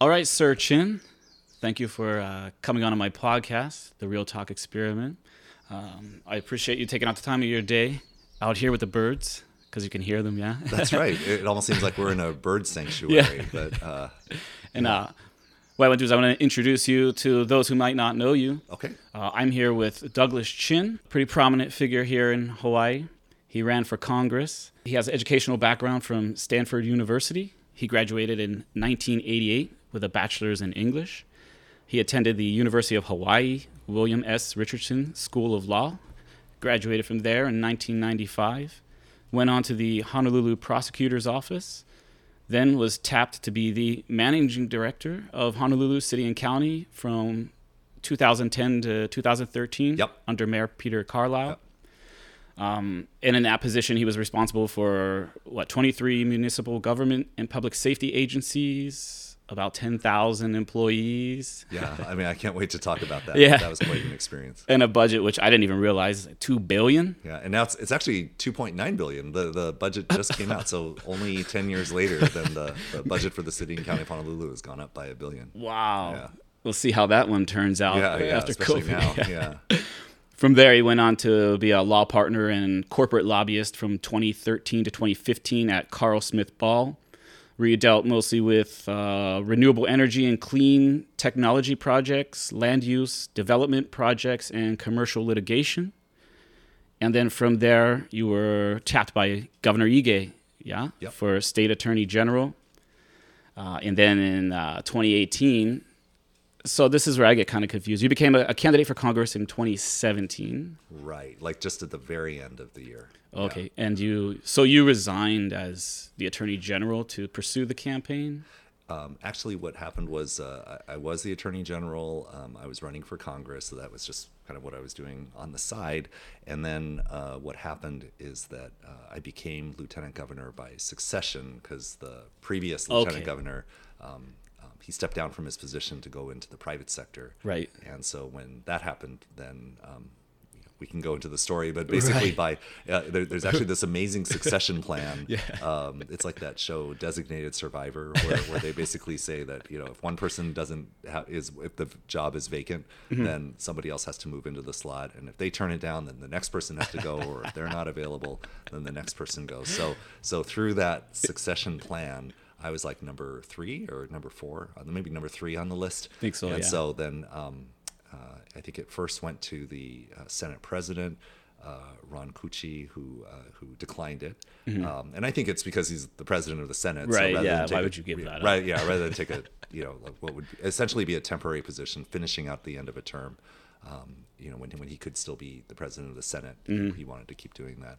All right, Sir Chin. Thank you for uh, coming on to my podcast, The Real Talk Experiment. Um, I appreciate you taking out the time of your day out here with the birds because you can hear them. Yeah, That's right. It almost seems like we're in a bird sanctuary, Yeah. but uh, and uh, what I want to do is I want to introduce you to those who might not know you. okay. Uh, I'm here with Douglas Chin, pretty prominent figure here in Hawaii. He ran for Congress. He has an educational background from Stanford University. He graduated in 1988 with a bachelor's in English. He attended the University of Hawaii William S. Richardson School of Law, graduated from there in 1995, went on to the Honolulu Prosecutor's Office, then was tapped to be the managing director of Honolulu City and County from 2010 to 2013 Yep. under Mayor Peter Carlisle. Um, and in that position, he was responsible for what 23 municipal government and public safety agencies, about 10,000 employees, Yeah, I mean, I can't wait to talk about that. Yeah. that was quite an experience. and a budget which I didn't even realize two billion. Yeah, and now it's it's actually 2.9 billion. The the budget just came out, so only 10 years later, than the, the budget for the city and county of Honolulu has gone up by a billion. Wow. Yeah. We'll see how that one turns out Yeah, yeah, after COVID. now. Yeah. From there, he went on to be a law partner and corporate lobbyist from 2013 to 2015 at Carlsmith Ball, where he dealt mostly with uh, renewable energy and clean technology projects, land use, development projects, and commercial litigation. And then from there, you were tapped by Governor Ige, yeah, Yep. for state attorney general. Uh, and then in uh, 2018, so this is where I get kind of confused. You became a, a candidate for Congress in 2017. Right, like just at the very end of the year. Okay, and you so you resigned as the attorney general to pursue the campaign. Um, actually, what happened was uh, I, I was the attorney general. Um, I was running for Congress, so that was just kind of what I was doing on the side. And then uh, what happened is that uh, I became lieutenant governor by succession because the previous lieutenant Okay. governor. Um, he stepped down from his position to go into the private sector. Right. And so when that happened, then um, we can go into the story. But basically, by uh, there, there's actually this amazing succession plan. Yeah. Um, it's like that show Designated Survivor, where, where they basically say that you know if one person doesn't have is if the job is vacant, Mm-hmm. then somebody else has to move into the slot, and if they turn it down, then the next person has to go, or if they're not available, then the next person goes. So so through that succession plan. I was like number three or number four, uh, maybe number three on the list. I Think so, And yeah. so then um, uh, I think it first went to the uh, Senate President uh, Ron Kouchi, who uh, who declined it, um, and I think it's because he's the president of the Senate. Mm-hmm. Right, rather yeah, why a- would you give that up? Right. Yeah. Rather than take a you know like what would essentially be a temporary position, finishing out the end of a term. Um, you know when when he could still be the president of the Senate, Mm-hmm. he wanted to keep doing that.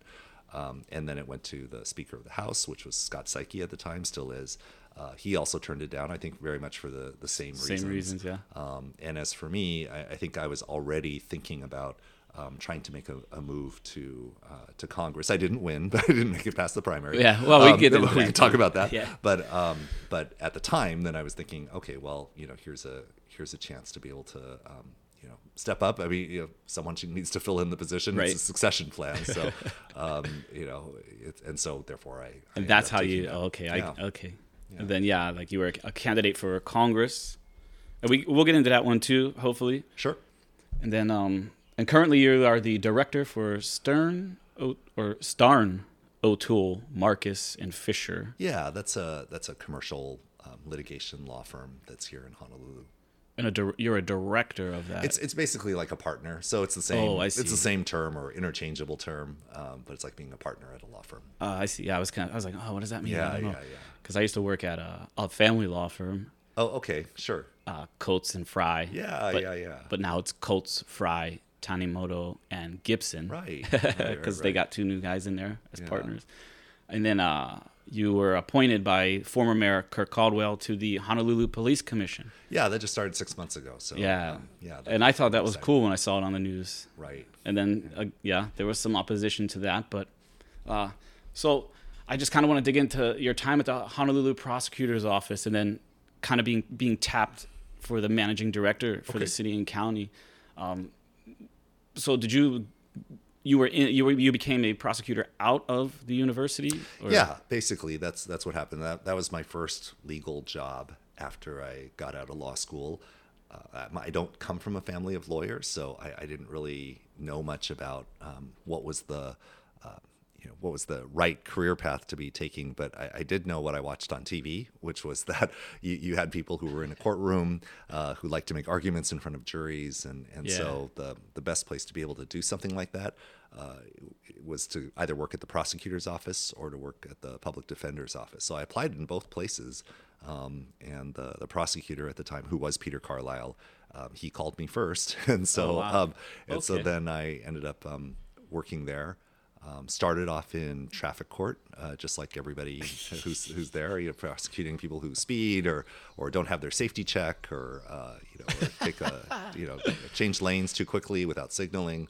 Um, and then it went to the Speaker of the House, which was Scott Saiki at the time, still is. Uh, he also turned it down, I think, very much for the, the same reasons. Same reasons, yeah. Um, and as for me, I, I think I was already thinking about um, trying to make a, a move to uh, to Congress. I didn't win, but I didn't make it past the primary. Yeah, well, we Um, get we can talk about that. Yeah. But um, but at the time, then I was thinking, okay, well, you know, here's a here's a chance to be able to. You know, step up. I mean, you know, someone needs to fill in the position. Right. It's a succession plan. So, um, you know, it, and so therefore I. I And that's how you that. okay, Yeah. I okay. And then yeah, like you were a candidate for Congress. And we we'll get into that one too, hopefully. Sure. And then um and currently you are the director for Stern o- or Starn O'Toole, Marcus and Fisher. Yeah, that's a that's a commercial um, litigation law firm that's here in Honolulu. A dir- you're a director of that. It's it's basically like a partner, so it's the same. Oh, I see. It's the same term or interchangeable term, um, but it's like being a partner at a law firm. uh, I see. Yeah, I was kind of I was like, "Oh, what does that mean?" Yeah, I yeah, yeah. Cuz I used to work at a, a family law firm, Oh, okay, sure. uh, Coates and Fry. Yeah, but, yeah, yeah. But now it's Coates, Fry, Tanimoto, and Gibson. Right, Because right, right, they got two new guys in there as Yeah. partners. And then uh, you were appointed by former Mayor Kirk Caldwell to the Honolulu Police Commission. Yeah, that just started six months ago. So Yeah. um, yeah. and I thought that was exciting. cool when I saw it on the news. Right. And then, uh, yeah, there was some opposition to that. But uh, so I just kind of want to dig into your time at the Honolulu prosecutor's office and then kind of being, being tapped for the managing director for the city and county. Um, so did you, you were in, you were, you became a prosecutor out of the university? Or? Yeah, basically that's that's what happened. That that was my first legal job after I got out of law school. Uh, I don't come from a family of lawyers, so I, I didn't really know much about um, what was the you know what was the right career path to be taking but I, I, did know what i watched on tv which was that you, you had people who were in a courtroom uh, who liked to make arguments in front of juries and, and yeah. so the, the best place to be able to do something like that uh, was to either work at the prosecutor's office or to work at the public defender's office so i applied in both places um, and the, the prosecutor at the time who was peter carlisle um, he called me first and so oh, wow. um, and okay. so then i ended up um, working there um, started off in traffic court, uh, just like everybody who's, who's there, you know, prosecuting people who speed or, or don't have their safety check or, uh, you know, or take a, you know, change lanes too quickly without signaling.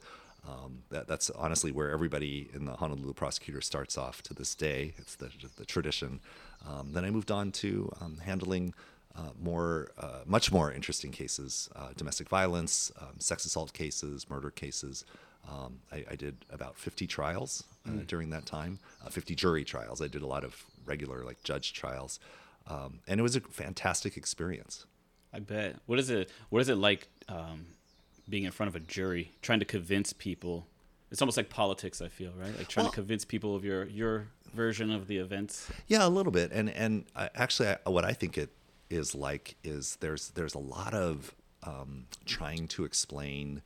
Um, that, that's honestly where everybody in the Honolulu prosecutor starts off to this day. It's the, the tradition. Um, then I moved on to um, handling uh, more, uh, much more interesting cases, uh, domestic violence, um, sex assault cases, murder cases. Um, I, I, did about 50 trials uh, mm. during that time, uh, 50 jury trials. I did a lot of regular like judge trials, um, and it was a fantastic experience. I bet. What is it? What is it like um, being in front of a jury, trying to convince people? It's almost like politics. I feel right, like trying well, to convince people of your your version of the events. Yeah, a little bit. And and I, actually, I, what I think it is like is there's there's a lot of um, trying to explain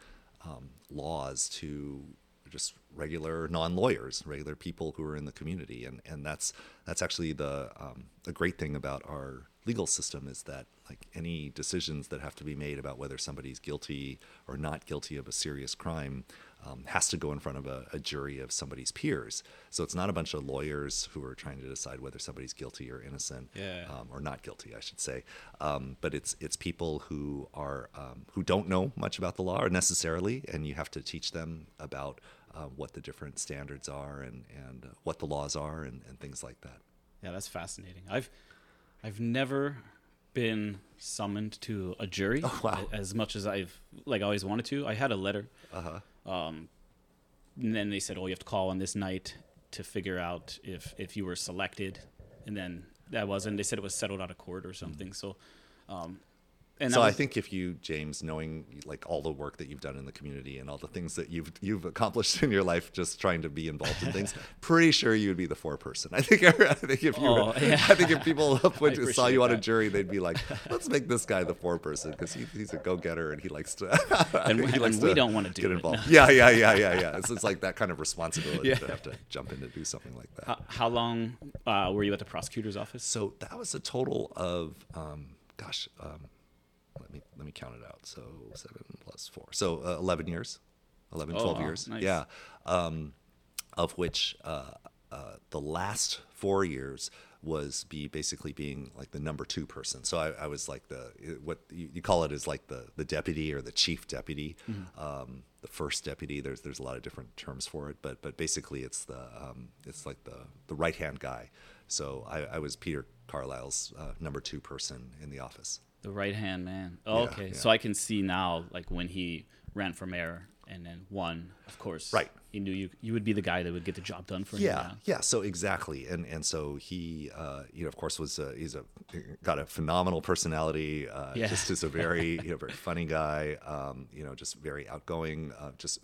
um, laws to just regular non-lawyers, regular people who are in the community, and and that's that's actually the um, the great thing about our legal system is that like any decisions that have to be made about whether somebody's guilty or not guilty of a serious crime um, has to go in front of a, a, jury of somebody's peers. So it's not a bunch of lawyers who are trying to decide whether somebody's guilty or innocent, yeah. um, or not guilty, I should say. Um, but it's it's people who are um, who don't know much about the law or necessarily, and you have to teach them about uh, what the different standards are and and what the laws are and, and things like that. Yeah, that's fascinating. I've I've never been summoned to a jury oh, wow. as much as I've like always wanted to. I had a letter. Uh-huh um, and then they said, "Oh, you have to call on this night to figure out if if you were selected." And then that wasn't. They said it was settled out of court or something. So, um, and so was, I think if you, James, knowing like all the work that you've done in the community and all the things that you've you've accomplished in your life, just trying to be involved in things, pretty sure you would be the four person. I think I think if you, oh, yeah. I think if people went, saw you on a jury, they'd be like, let's make this guy the four person because he, he's a go getter and he likes to. and, he likes and to we don't want to do get involved. No. Yeah, yeah, yeah, yeah, yeah. It's, it's like that kind of responsibility yeah. to have to jump in to do something like that. How, how long uh, were you at the prosecutor's office? So that was a total of, um, gosh. Um, let me let me count it out. So seven plus four, so uh, eleven years, 11, 12 years. Nice. Yeah, um, of which uh, uh, the last four years was be basically being like the number two person. So I, I was like the what you, you, call it is like the the deputy or the chief deputy, mm-hmm. um, the first deputy. There's there's a lot of different terms for it, but but basically it's the um, it's like the the right hand guy. So I, I was Peter Carlisle's uh, number two person in the office. The right hand man. Oh, yeah, okay, yeah. so I can see now, like when he ran for mayor and then won, of course. Right. He knew you you would be the guy that would get the job done for him. Yeah, yeah. So exactly, and and so he, uh, you know, of course, was a, he's a got a phenomenal personality. Uh, yeah. Just is a very you know very funny guy. Um, you know, just very outgoing. Uh, just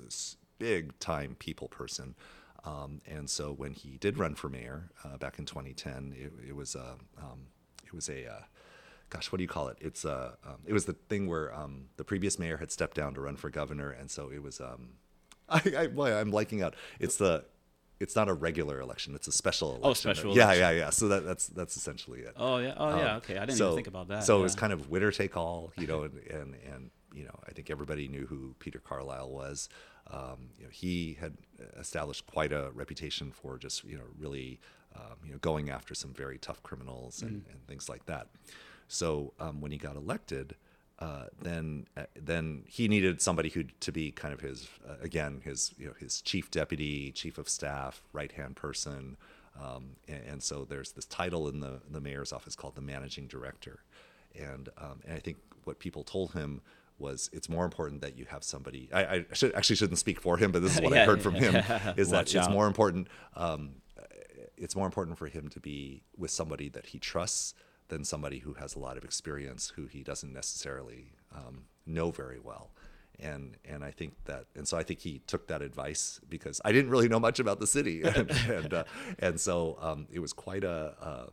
big time people person. Um, and so when he did run for mayor uh, back in 2010, it, it was a um, it was a uh, gosh, what do you call it? It's uh, um, it was the thing where um, the previous mayor had stepped down to run for governor, and so it was. Um, I, I boy, I'm liking out. It's the it's not a regular election; it's a special oh, election. Oh, special. Yeah, yeah, yeah. So that, that's that's essentially it. Oh yeah, oh yeah. Um, okay, I didn't so, even think about that. So yeah. it was kind of winner take all, you know, and, and and you know, I think everybody knew who Peter Carlisle was. Um, you know, he had established quite a reputation for just you know really um, you know going after some very tough criminals and, mm. and things like that. So um, when he got elected, uh, then uh, then he needed somebody who to be kind of his uh, again his you know his chief deputy, chief of staff, right hand person, um, and, and, so there's this title in the the mayor's office called the managing director, and um, and I think what people told him was it's more important that you have somebody. I, I should, actually shouldn't speak for him, but this is what yeah, I heard from him is that it's more important. Um, it's more important for him to be with somebody that he trusts than somebody who has a lot of experience who he doesn't necessarily um, know very well. And and I think that and so I think he took that advice because I didn't really know much about the city. And and, uh, and so um, it was quite a uh,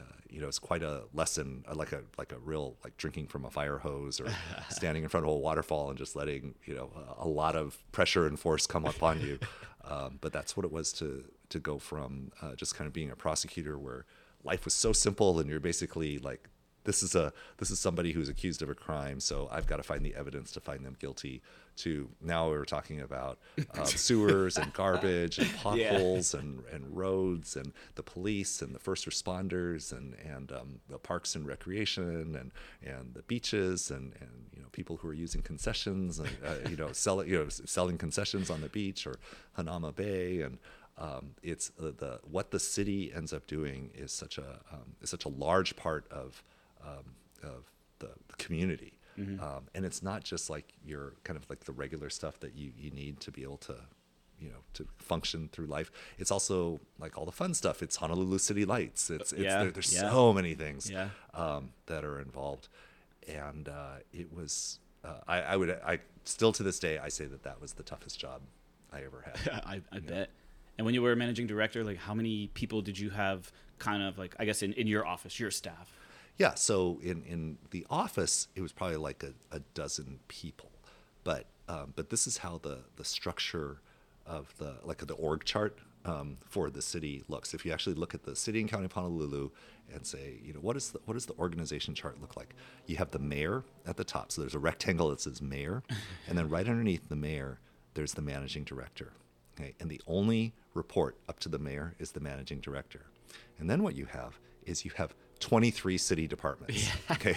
uh, you know it's quite a lesson uh, like a like a real like drinking from a fire hose or standing in front of a waterfall and just letting you know a, a lot of pressure and force come upon you. Um, but that's what it was to to go from uh, just kind of being a prosecutor where life was so simple and you're basically like this is a this is somebody who's accused of a crime so i've got to find the evidence to find them guilty to now we're talking about uh, sewers and garbage and potholes yeah. and, and roads and the police and the first responders and and um, the parks and recreation and and the beaches and and you know people who are using concessions and uh, you know selling you know selling concessions on the beach or Hanauma Bay and um, it's uh, the what the city ends up doing is such a um, is such a large part of um, of the, community. Mm-hmm. Um, and it's not just like your kind of like the regular stuff that you, you need to be able to, you know, to function through life. It's also like all the fun stuff. It's Honolulu City Lights. It's, it's yeah. There, there's yeah. so many things yeah. um, that are involved. And uh, it was, uh, I, I would, I still to this day, I say that that was the toughest job I ever had. I, I bet. And when you were a managing director, like how many people did you have kind of like, I guess in, in your office, your staff? Yeah, so in, in the office, it was probably like a, a dozen people, but um, but this is how the the structure of the like the org chart um, for the city looks. If you actually look at the city and county of Honolulu and say, you know, what is the what does the organization chart look like? You have the mayor at the top, so there's a rectangle that says mayor, and then right underneath the mayor, there's the managing director. Okay, and the only report up to the mayor is the managing director, and then what you have is you have 23 city departments. Yeah. Okay.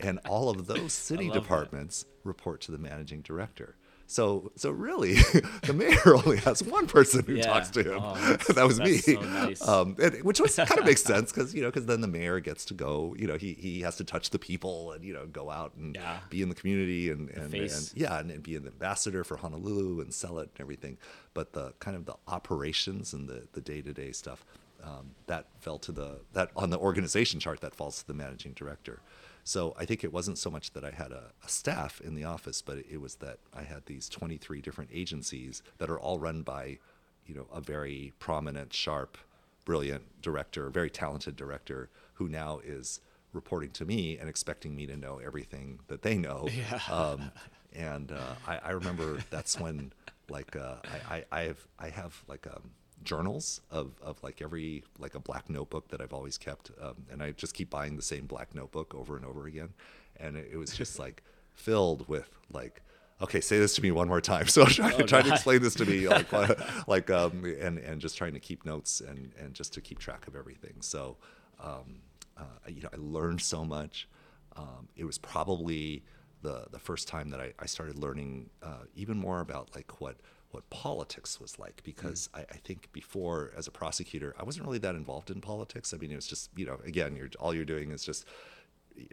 And all of those city departments that. report to the managing director. So, so really, the mayor only has one person who yeah. talks to him. Oh, that was me. So nice. um, and, which was kind of makes sense because you know because then the mayor gets to go. You know, he he has to touch the people and you know go out and yeah. be in the community and and, and yeah and, and, be an ambassador for Honolulu and sell it and everything. But the kind of the operations and the the day to day stuff um, that fell to the that on the organization chart that falls to the managing director. So I think it wasn't so much that I had a, a staff in the office, but it was that I had these 23 different agencies that are all run by, you know, a very prominent, sharp, brilliant director, very talented director who now is reporting to me and expecting me to know everything that they know. Yeah. Um, and uh, I, I, remember that's when, like, uh, I, I, I have I have like um, journals of, of like every like a black notebook that I've always kept, um, and I just keep buying the same black notebook over and over again, and it, it was just like filled with like okay, say this to me one more time. So trying, oh, trying to explain this to me, like, like, um, and and just trying to keep notes and and just to keep track of everything. So, um, uh, you know, I learned so much. Um, it was probably the the first time that I, I started learning uh, even more about like what what politics was like because mm. I, I, think before as a prosecutor I wasn't really that involved in politics. I mean it was just you know again you're all you're doing is just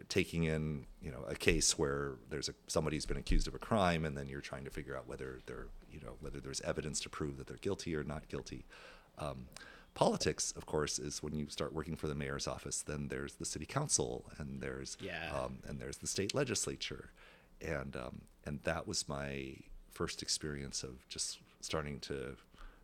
taking in you know a case where there's a somebody's been accused of a crime and then you're trying to figure out whether they're you know whether there's evidence to prove that they're guilty or not guilty. Um, politics, of course, is when you start working for the mayor's office. Then there's the city council and there's yeah. um, and there's the state legislature, and um, and that was my first experience of just starting to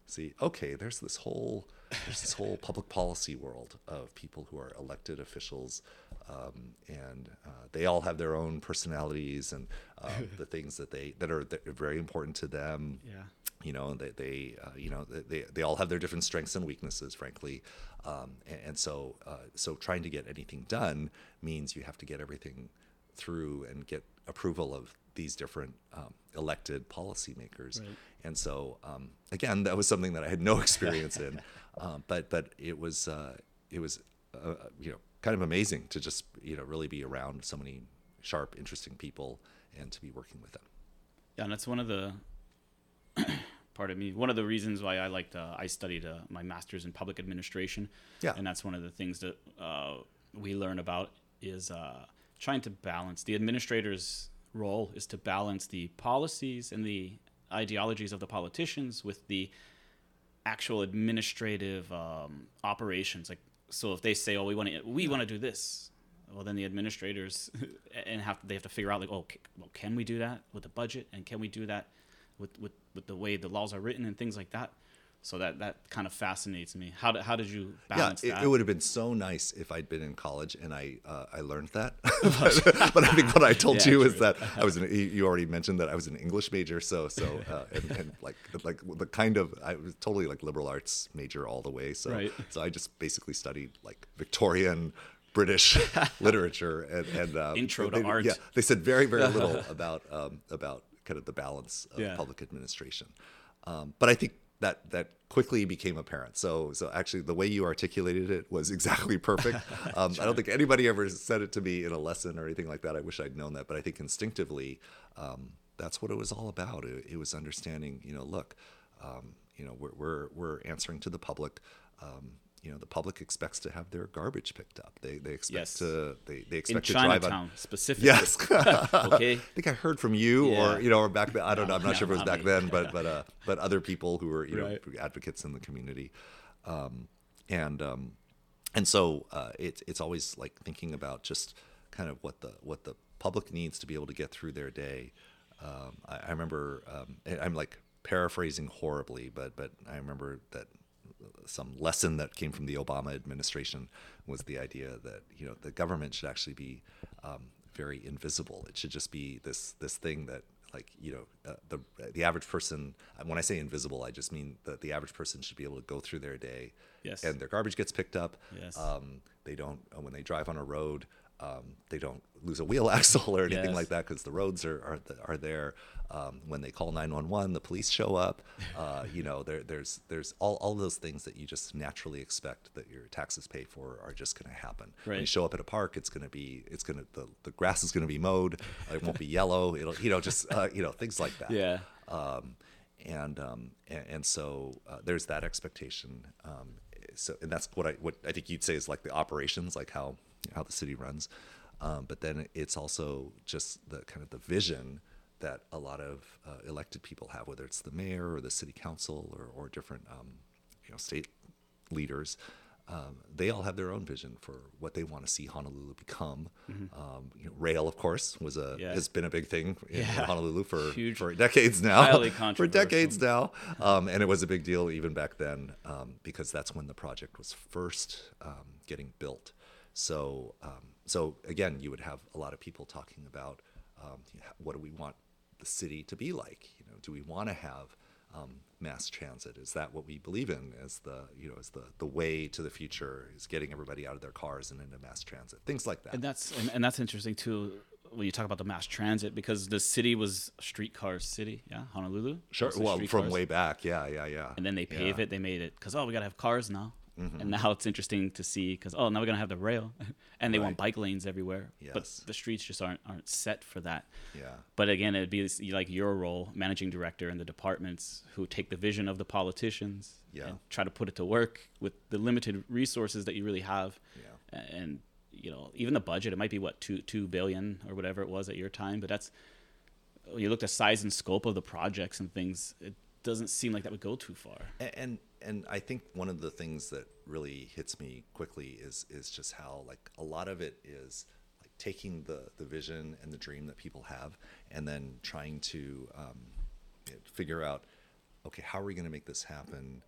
see okay there's this whole there's this whole public policy world of people who are elected officials um, and uh, they all have their own personalities and uh, the things that they that are, that are very important to them. Yeah. You know they, they uh, you know they, they all have their different strengths and weaknesses frankly. Um, and, and, so uh, so trying to get anything done means you have to get everything through and get approval of these different um, elected policymakers. Right. And so, um, again, that was something that I had no experience in, um, but but it was uh, it was uh, you know kind of amazing to just you know really be around so many sharp, interesting people and to be working with them. Yeah, and that's one of the part of me. One of the reasons why I liked uh, I studied uh, my master's in public administration. Yeah, and that's one of the things that uh, we learn about is uh, trying to balance the administrators role is to balance the policies and the ideologies of the politicians with the actual administrative um, operations. Like, so if they say, "Oh, we want to we want to do this," well then the administrators and have they have to figure out like, oh, well, can we do that with the budget, and can we do that with with with the way the laws are written and things like that. So that that kind of fascinates me. How did how did you balance yeah, it, that? it would have been so nice if I'd been in college and I uh, I learned that. but, but, I think what I told Yeah, you true. is that I was an, you- already mentioned that I was an English major, so so uh, and, and like like the kind of I was totally like liberal arts major all the way. So Right. so I just basically studied like Victorian. British literature and, and uh, Intro to they, art. Yeah, they said very very little about um, about kind of the balance of Yeah. public administration. Um, but I think that that quickly became apparent. So so actually, the way you articulated it was exactly perfect. Um, I don't think anybody ever said it to me in a lesson or anything like that. I wish I'd known that, but I think instinctively, um, that's what it was all about. It, it was understanding. You know, look, um, you know, we're we're we're answering to the public. You know, the public expects to have their garbage picked up. They they expect Yes. to they, they in expect to drive on. specifically. Yes. okay. I think I heard from you, Yeah. or you know, or back then. I don't know. I'm not No, sure if it was back me. then, but but uh, but other people who were you know advocates in the community, um, and um, and so uh, it's it's always like thinking about just kind of what the what the public needs to be able to get through their day. Um, I, I remember um, I'm like paraphrasing horribly, but but I remember that some lesson that came from the Obama administration was the idea that you know the government should actually be um, very invisible. It should just be this this thing that like you know uh, the the average person. When I say invisible, I just mean that the average person should be able to go through their day, Yes. and their garbage gets picked up. Yes. Um, they don't uh, when they drive on a road. Um, they don't lose a wheel axle or anything Yes. like that because the roads are are, are there. Um, when they call 911, the police show up. Uh, you know, there, there's there's all, all those things that you just naturally expect that your taxes pay for are just going to happen. When you show up at a park, it's going to be it's going to the, the grass is going to be mowed. It won't be yellow. It'll you know just uh, you know things like that Yeah. um, and, um, and and so uh, there's that expectation. Um, so and that's what I what I think you'd say is like the operations, like how how the city runs. Um, but then it's also just the kind of the vision that a lot of uh, elected people have, whether it's the mayor or the city council or, or different um, you know state leaders. Um, they all have their own vision for what they want to see Honolulu become. Um, you know, rail, of course, was a Mm-hmm. Yeah. has been a big thing in Yeah. Honolulu for Huge. for decades now. For decades now, um, and it was a big deal even back then um, because that's when the project was first um, getting built. So, um, so again, you would have a lot of people talking about um, what do we want the city to be like? You know, do we want to have um, mass transit? Is that what we believe in as the you know as the the way to the future? Is getting everybody out of their cars and into mass transit? Things like that. And that's and, and that's interesting too when you talk about the mass transit because the city was a streetcar city, yeah, Honolulu. Sure. Well, from streetcars. way back, yeah, yeah, yeah. and then they pave Yeah. It. They made it because oh, we gotta have cars now, Mm-hmm. and now it's interesting to see because oh, now we're gonna have the rail, and they want bike lanes everywhere. But Yes. the streets just aren't aren't set for that. Yeah. But again, it'd be this- like your role, managing director, and the departments who take the vision of the politicians Yeah. and try to put it to work with the limited resources that you really have. Yeah. And you know, even the budget, it might be what two two billion or whatever it was at your time, but that's you look at size and scope of the projects and things. It doesn't seem like that would go too far. And and I think one of the things that really hits me quickly is is just how like a lot of it is like taking the the vision and the dream that people have and then trying to um, figure out okay how are we going to make this happen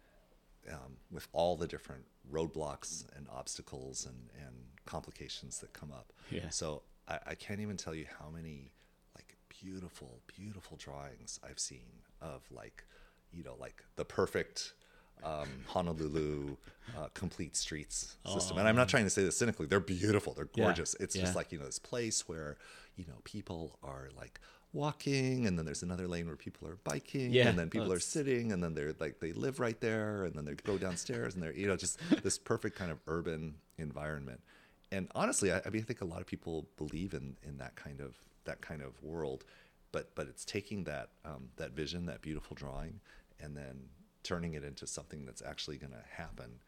um, with all the different roadblocks and obstacles and, and complications that come up. Yeah. So I, I can't even tell you how many like beautiful, beautiful drawings I've seen of like, you know, like the perfect um, Honolulu uh, complete streets system. And I'm not trying to say this cynically. They're beautiful. They're Yeah. gorgeous. It's Yeah. just like, you know, this place where, you know, people are like walking and then there's another lane where people are biking Yeah. and then people Oh, are sitting and then they're like they live right there and then they go downstairs and they're you know just this perfect kind of urban environment and honestly I, I mean i think a lot of people believe in in that kind of that kind of world but but it's taking that um, that vision that beautiful drawing and then turning it into something that's actually going to happen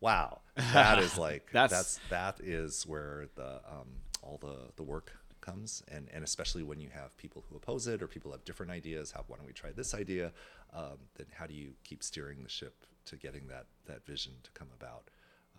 wow that is like That's- that's that is where the um, all the the work comes and and especially when you have people who oppose it or people have different ideas how why don't we try this idea um, then how do you keep steering the ship to getting that that vision to come about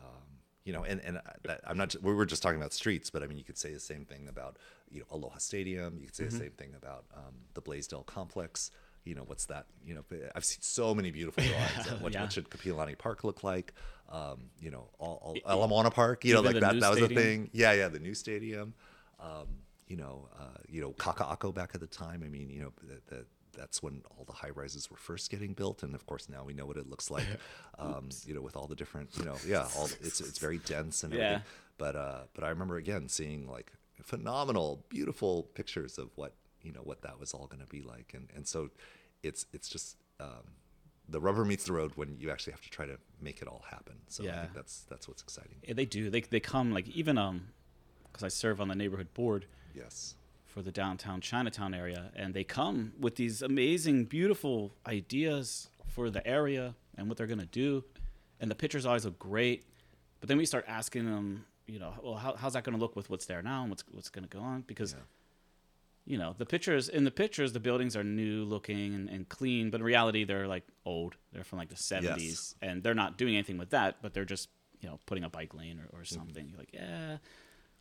um, you know, and and that, I'm not. We were just talking about streets, but I mean, you could say the same thing about you know Aloha Stadium. You could say the same thing about um, the Blaisdell complex. You know, what's that? You know, I've seen so many beautiful drawings. of what, Yeah. what should Kapiolani Park look like? Um, you know, all, all Ala Moana Park. You know, like that. That was a stadium? thing. Yeah, yeah, the new stadium. Um, you know, uh, you know, Kaka'ako back at the time. I mean, you know, that, that that's when all the high rises were first getting built, and of course now we know what it looks like. Um, you know, with all the different, you know, yeah, all it's it's very dense and everything. Yeah. But uh, but I remember again seeing like phenomenal, beautiful pictures of what you know what that was all going to be like, and and so it's it's just. Um, the rubber meets the road when you actually have to try to make it all happen. So I Yeah. think that's that's what's exciting. Yeah, they do. They they come like even um, because I serve on the neighborhood board Yes. for the downtown Chinatown area, and they come with these amazing, beautiful ideas for the area and what they're gonna do, and the pictures always look great. But then we start asking them, you know, well, how, how's that gonna look with what's there now and what's what's gonna go on? Because Yeah. You know the pictures in the pictures the buildings are new looking and, and clean but in reality they're like old. They're from like the 70s and they're not doing anything with that but they're just you know putting a bike lane or, or something. You're like yeah.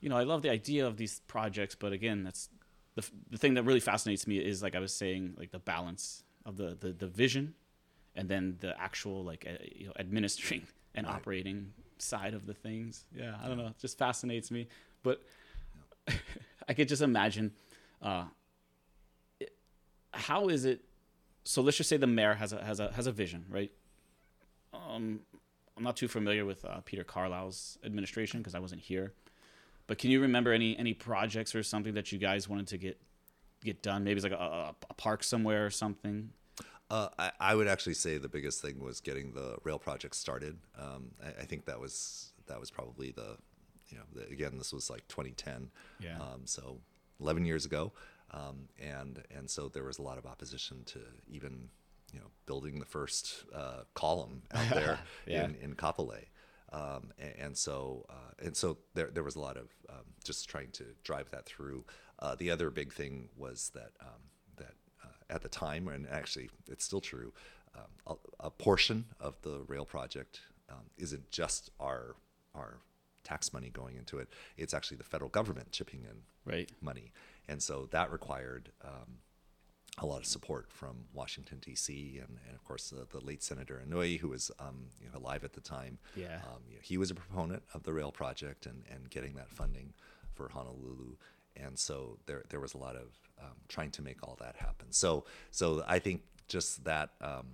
You know i love the idea of these projects but again that's the, the thing that really fascinates me is like i was saying like the balance of the the, the vision and then the actual like uh, you know administering and Right. operating side of the things. Yeah i don't know. It just fascinates me. But i could just imagine uh, it- how is it? So let's just say the mayor has a has a has a vision, right? Um, I'm not too familiar with uh, Peter Carlisle's administration because I wasn't here. But can you remember any any projects or something that you guys wanted to get get done? Maybe it's like a, a, a park somewhere or something. Uh, I, I would actually say the biggest thing was getting the rail project started. Um, I, I think that was that was probably the, you know, the, again this was like 2010. Yeah. Um, so 11 years ago, um, and and so there was a lot of opposition to even, you know, building the first uh, column out there Yeah. in in Kapolei. Um, and, and so uh, and so there there was a lot of um, just trying to drive that through. Uh, the other big thing was that um, that uh, at the time, and actually it's still true, um, a, a portion of the rail project um, isn't just our our tax money going into it; it's actually the federal government chipping in Right. money, and so that required. Um, a lot of support from Washington D.C. and, and of course the, the late Senator Inouye, who was um, you know, alive at the time. Yeah. Um, you know, he was a proponent of the rail project and, and getting that funding for Honolulu, and so there there was a lot of um, trying to make all that happen. So so I think just that um,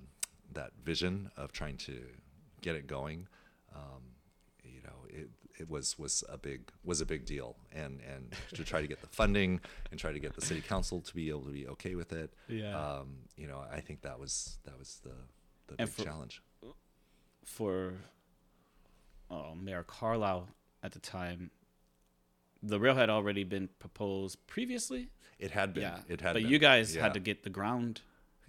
that vision of trying to get it going, um, it, it was was a big was a big deal, and and to try to get the funding and try to get the city council to be able to be okay with it. Yeah. Um, you know, I think that was that was the the And big for- challenge. for oh, Mayor Carlisle at the time, the rail had already been proposed previously. It had been. Yeah, It had. but been. you guys Yeah. had to get the ground.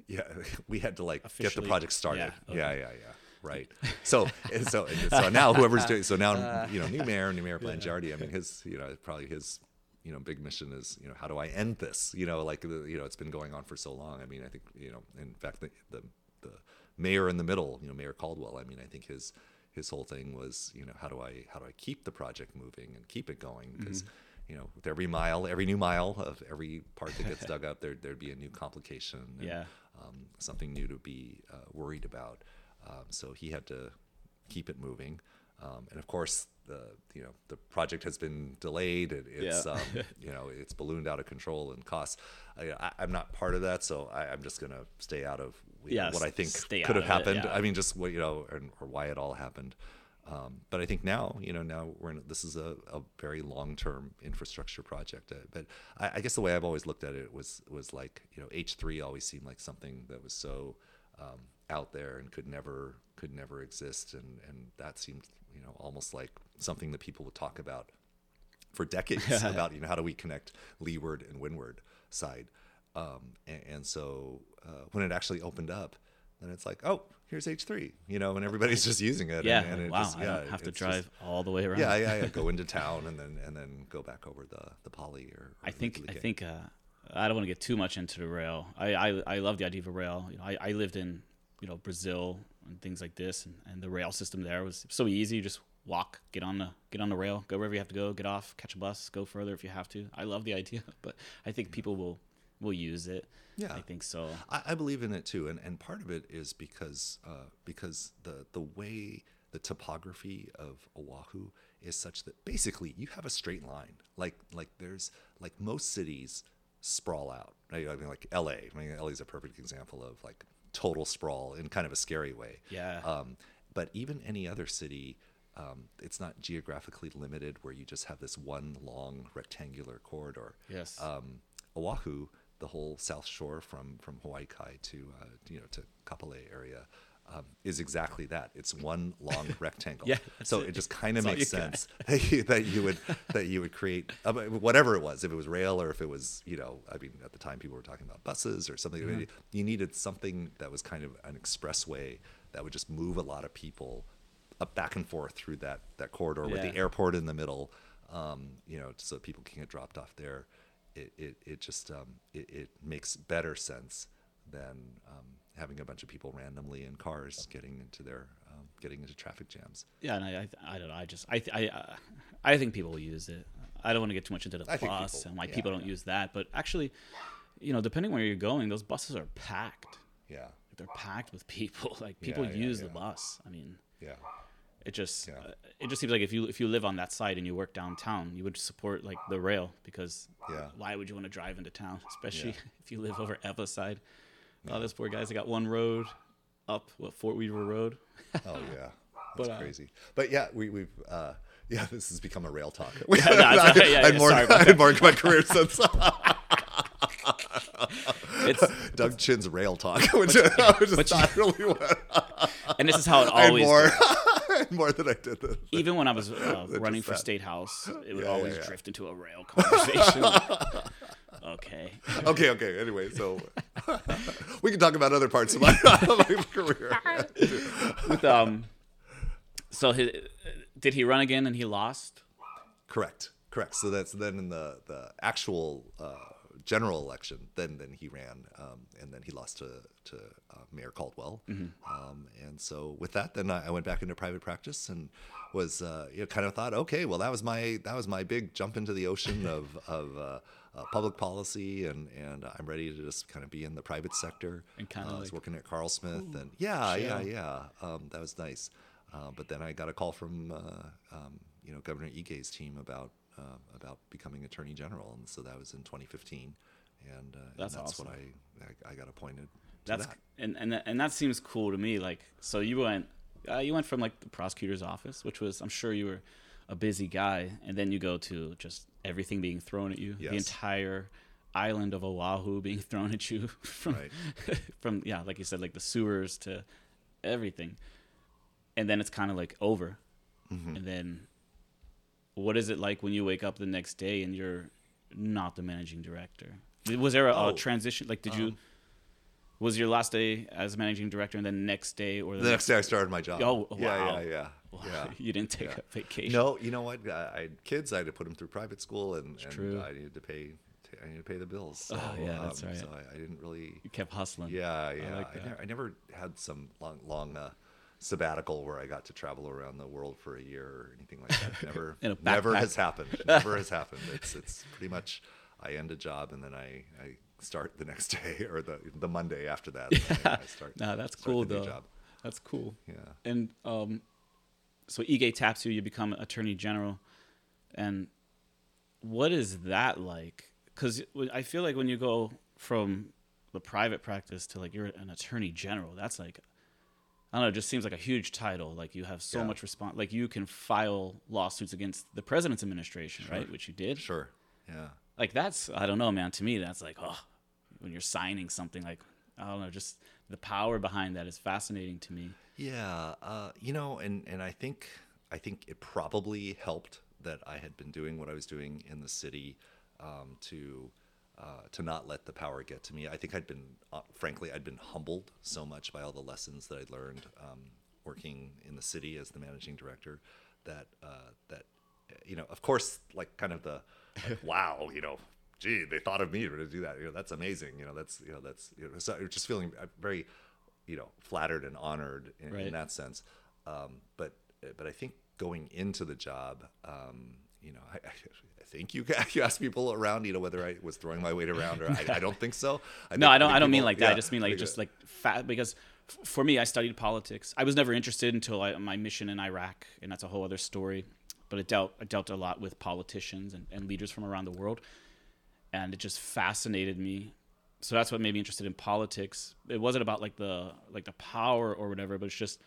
Yeah, we had to like get the project started. yeah, Yeah, yeah, yeah. Right. So, so, so now whoever's doing so now you know new mayor, new mayor Blangiardi. I mean, his you know probably his you know big mission is you know how do I end this? You know, like you know it's been going on for so long. I mean, I think you know in fact the the, the mayor in the middle, you know, Mayor Caldwell. I mean, I think his his whole thing was you know how do I how do I keep the project moving and keep it going because. You know, with every mile, every new mile of every part that gets dug up, there there'd be a new complication. and, Yeah. um, something new to be uh, worried about. Um, so he had to keep it moving, um, and of course the you know the project has been delayed. It, it's Yeah. um, you know it's ballooned out of control and costs. I, I'm not part of that, so I, I'm just gonna stay out of Yeah, what I think could have of it, happened. yeah. I mean, just what you know, and, or why it all happened. Um, but I think now, you know, now we're in, this is a, a very long-term infrastructure project. Uh, but I, I guess the way I've always looked at it was was like, you know, H three always seemed like something that was so um, out there and could never could never exist, and and that seemed, you know, almost like something that people would talk about for decades about you know how do we connect leeward and windward side um, and, and so uh, when it actually opened up then it's like oh here's h3 you know and everybody's just using it Yeah. and, and it wow. just, I don't have to drive just- all the way around. yeah, yeah yeah go into town and then and then go back over the the Pali or, or I think I think uh, I don't want to get too much into the rail. I, I, I love the idea of a rail. You know, I, I lived in you know Brazil and things like this, and, and the rail system there was so easy. You just walk, get on the get on the rail, go wherever you have to go, get off, catch a bus, go further if you have to. I love the idea, but I think people will will use it. Yeah. I think so. I, I believe in it too, and and part of it is because uh, because the the way the topography of Oahu is such that basically you have a straight line. Like like there's like most cities sprawl out. I I mean like L.A. I mean LA is a perfect example of like total sprawl in kind of a scary way. Yeah. Um, but even any other city, um, it's not geographically limited where you just have this one long rectangular corridor. Yes. Um, Oahu, the whole south shore from from Hawaii Kai to uh, you know to Kapolei area. Um, is exactly that. It's one long rectangle. Yeah, so it. it. just kind of makes sense that you, that you would that you would create I whatever it was. If it was rail or if it was you know I mean at the time people were talking about buses or something. Mm-hmm. You needed something that was kind of an expressway that would just move a lot of people up back and forth through that that corridor with the airport in the middle. Um, you know, so people can get dropped off there. It it, it just um, it, it makes better sense than um, having a bunch of people randomly in cars getting into their um, getting into traffic jams. Yeah, and I, I, I don't know. I just, I, I, uh, I think people will use it. I don't want to get too much into the I bus people- and why yeah, people don't yeah. use that. But actually, you know, depending where you're going, those buses are packed. Yeah, They're packed with people. Like people yeah, use the bus. I mean, yeah, it just, uh, it just seems like if you if you live on that side and you work downtown, you would support like the rail because Yeah. why would you want to drive into town, especially if you live over Ewa side? Oh, those poor guys. They got one road up, what Fort Weaver Road. oh yeah, But, that's uh, crazy. But yeah, we we've. Uh, yeah, this has become a rail talk. no, it's- yeah, yeah, I'd yeah, more, sorry about I'd more my career since It's Doug Chin's rail talk, which, which is but you- not really what and this is how it I always more. I more than I did. This. even when I was uh, running for that. state house, it would Yeah, yeah, always yeah. drift into a rail conversation. Okay. Okay, okay. Anyway, so we can talk about other parts of my, my career. With um, so his, did he run again and he lost? Correct, correct. So that's then in the the actual uh, general election. Then then he ran, um, and then he lost to to uh, Mayor Caldwell. Um, and so with that, then I I went back into private practice and was uh, you know kind of thought, okay, well that was my that was my big jump into the ocean of of uh, uh, public policy, and and I'm ready to just kind of be in the private sector. And kinda uh, I was like, working at Carlsmith, and yeah, yeah, chill. yeah. Um, that was nice. Uh, but then I got a call from uh, um, you know Governor Ige's team about uh, about becoming Attorney General, and so that was in 2015, and, uh, That's and that's awesome. what I, I I got appointed. That's that. and and that, and that seems cool to me. Like, so you went, uh, you went from like the prosecutor's office, which was, I'm sure you were a busy guy, and then you go to just everything being thrown at you, the entire island of Oahu being thrown at you from Right. from yeah, like you said, like the sewers to everything, and then it's kind of like over, Mm-hmm. and then what is it like when you wake up the next day and you're not the managing director? Was there a, a Oh, transition? Like, did you? Was your last day as managing director, and then next day, or The next day I started my job. Oh, wow. yeah, yeah, Wow, yeah. you didn't take yeah. a vacation. No, you know what? I, I had kids. I had to put them through private school, and, and true. I needed to pay. I needed to pay the bills. So, Oh, yeah, that's um, right. So I, I didn't really. you kept hustling. Yeah, yeah. I, like that. never, I never had some long, long uh, sabbatical where I got to travel around the world for a year or anything like that. Never, never has happened. Never has happened. It's it's pretty much I end a job and then I, I start the next day or the the Monday after that. I start. No, that's cool the though. job. That's cool. Yeah. And um, so Ige taps you, you become attorney general, and what is that like? Because I feel like when you go from the private practice to like you're an attorney general, that's like I don't know, it just seems like a huge title. Like you have so Yeah. much response. Like you can file lawsuits against the president's administration, right? Which you did. Sure. Yeah. Like that's I don't know, man. To me, that's like oh, when you're signing something, like I don't know, just the power behind that is fascinating to me. Yeah, uh, you know, and and I think I think it probably helped that I had been doing what I was doing in the city um, to uh, to not let the power get to me. I think I'd been, uh, frankly, I'd been humbled so much by all the lessons that I'd learned um, working in the city as the managing director that uh, that you know, of course, like kind of the like, wow, you know. Gee, they thought of me to do that. You know, that's amazing. You know, that's you know, that's you know, so just feeling uh, very you know flattered and honored in, Right. in that sense um, but but I think going into the job, um, you know, I, I think you you asked people around, you know, whether I was throwing my weight around or I, I don't think so. I no, think- I don't. I don't mean like that. yeah, I just mean like just like fat because f- for me, I studied politics. I was never interested until I, my mission in Iraq, and that's a whole other story. But it dealt I dealt a lot with politicians and, and leaders from around the world, and it just fascinated me. So that's what made me interested in politics. It wasn't about like the like the power or whatever, but it's just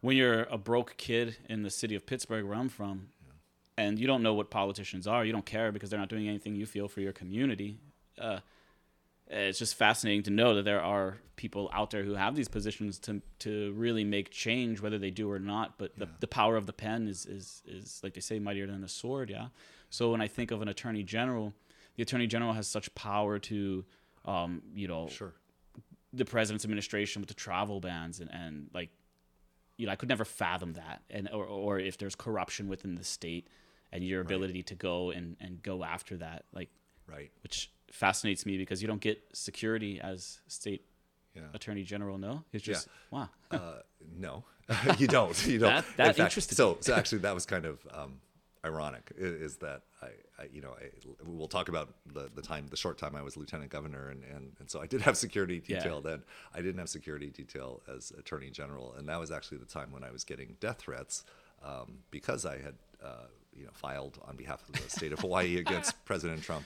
when you're a broke kid in the city of Pittsburgh, where I'm from, and you don't know what politicians are, you don't care because they're not doing anything you feel for your community. Uh, it's just fascinating to know that there are people out there who have these positions to to really make change, whether they do or not. But the, the power of the pen is, is is like they say, mightier than the sword. Yeah. So when I think of an attorney general, the attorney general has such power to, um, you know, sure. the president's administration with the travel bans and, and like you know i could never fathom that and or, or if there's corruption within the state and your ability to go and, and go after that like Right. which fascinates me because you don't get security as state Yeah. attorney general no it's Yeah. just wow Uh, no, you don't. You don't. That- that In fact, interested So, so actually, that was kind of um, ironic. Is that I, I you know, I, we'll talk about the, the time, the short time I was lieutenant governor, and, and, and so I did have security Yeah. detail then. I didn't have security detail as attorney general, and that was actually the time when I was getting death threats um, because I had uh, you know filed on behalf of the state of Hawaii against President Trump.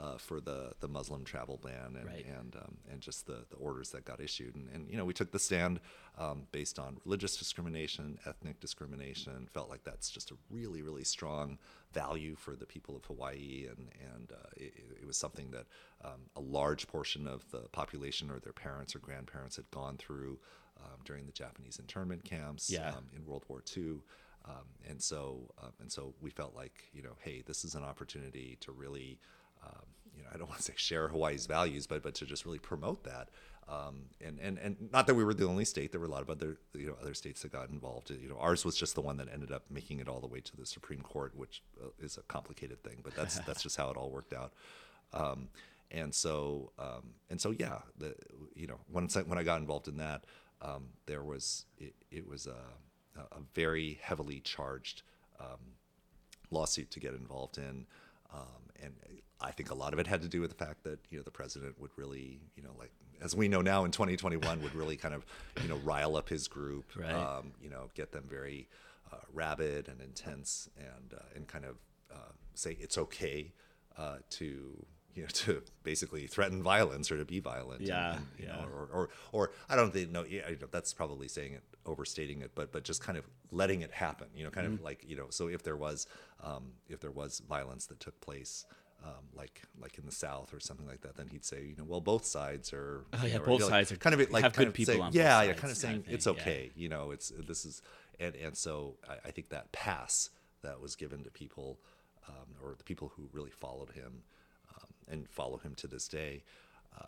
Uh, for the, the Muslim travel ban and Right. and um, and just the, the orders that got issued and, and you know we took the stand um, based on religious discrimination, ethnic discrimination. Felt like that's just a really really strong value for the people of Hawaii and and uh, it, it was something that um, a large portion of the population or their parents or grandparents had gone through um, during the Japanese internment camps Yeah. um, in World War II. Um, and so um, and so we felt like you know hey this is an opportunity to really um, you know I don't want to say share Hawaii's values but but to just really promote that um, and and and not that we were the only state there were a lot of other you know other states that got involved you know ours was just the one that ended up making it all the way to the Supreme Court which uh, is a complicated thing but that's that's just how it all worked out um, and so um, and so yeah the you know once I, when I got involved in that um, there was it, it was a a very heavily charged um, lawsuit to get involved in. Um, and I think a lot of it had to do with the fact that you know the president would really you know like as we know now in 2021 would really kind of you know rile up his group, Right. um, you know get them very uh, rabid and intense and uh, and kind of uh, say it's okay uh, to you know to basically threaten violence or to be violent. Yeah, and, you yeah. know, or, or or I don't think no, yeah, you know, that's probably saying it, overstating it, but but just kind of letting it happen. You know, kind Mm-hmm. of like you know, so if there was um, if there was violence that took place. Um, like like in the South or something like that, then he'd say, you know, well, both sides are. Oh, yeah, know, both sides are- kind of like have kind good of people saying, yeah, yeah, kind of kind saying of thing, it's yeah. okay, you know, it's this is, and and so I, I think that pass that was given to people, um, or the people who really followed him, um, and follow him to this day, uh,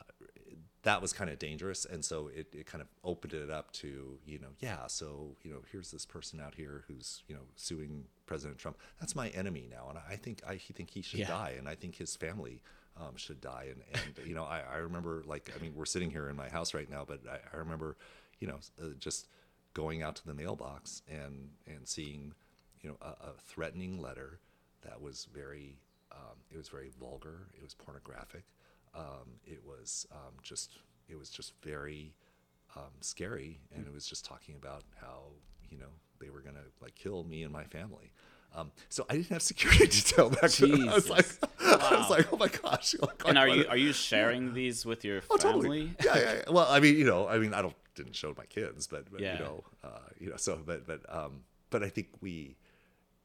that was kind of dangerous. And so it, it kind of opened it up to, you know, yeah, so, you know, here's this person out here who's, you know, suing President Trump. That's my enemy now. And I think I think he should Yeah. die. And I think his family um, should die. And, and you know, I, I remember, like, I mean, we're sitting here in my house right now, but I, I remember, you know, uh, just going out to the mailbox and, and seeing, you know, a, a threatening letter that was very, um, it was very vulgar. It was pornographic. Um, it was um, just, it was just very um, scary, and it was just talking about how you know they were gonna like kill me and my family. Um, so I didn't have security detail back then. I was like, Jesus. I was like, oh my gosh. Like, and are you are you sharing these with your family? Oh, totally. Yeah, yeah, yeah. Well, I mean, you know, I mean, I don't didn't show my kids, but, but Yeah. you know, uh, you know, so but but um, but I think we,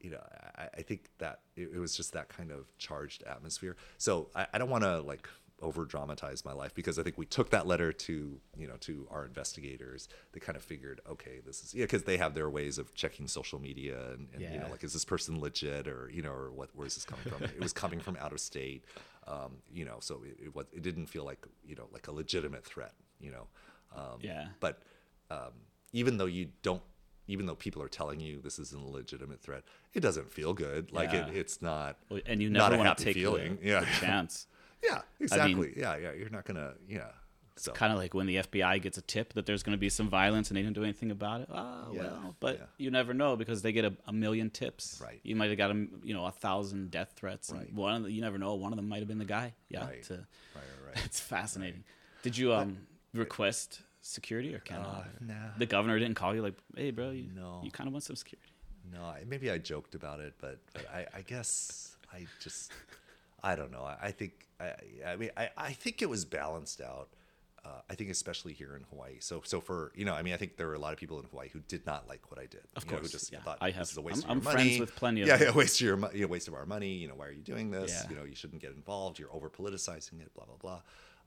you know, I, I think that it, it was just that kind of charged atmosphere. So I, I don't want to like over dramatize my life because I think we took that letter to you know to our investigators. They kind of figured, okay, this is yeah, because they have their ways of checking social media and, and you know like is this person legit or you know or what where is this coming from? it was coming from out of state, um, you know, so it, it was it didn't feel like you know like a legitimate threat, you know. Um, Yeah. But um, even though you don't, even though people are telling you this isn't a legitimate threat, it doesn't feel good. Like Yeah. it, it's not. Well, And you never want to take feeling. the, yeah. the chance. Yeah, exactly. yeah, yeah. You're not gonna. Yeah, So Kind of like when the FBI gets a tip that there's going to be some violence and they don't do anything about it. Oh, Yeah, well, but yeah. you never know because they get a, a million tips. Right. You might have got a, you know, a thousand death threats. and Right. One of the, you never know. One of them might have been the guy. Yeah. Right. To, right, right, right. it's fascinating. Did you um request security or kind of? Uh, nah. The governor didn't call you like, hey, bro, you, No. you kind of want some security. No, I, maybe I joked about it, but, but I, I guess I just, I don't know. I, I think, I, I mean, I, I think it was balanced out. Uh, I think especially here in Hawaii. So, so for you know, I mean, I think there were a lot of people in Hawaii who did not like what I did. Of you know, who course, just yeah. thought I this have- is a waste I'm- of your I'm friends with plenty of yeah, them. yeah, waste of your, you know, waste of our money. You know, why are you doing this? Yeah. You know, you shouldn't get involved. You're over politicizing it. Blah blah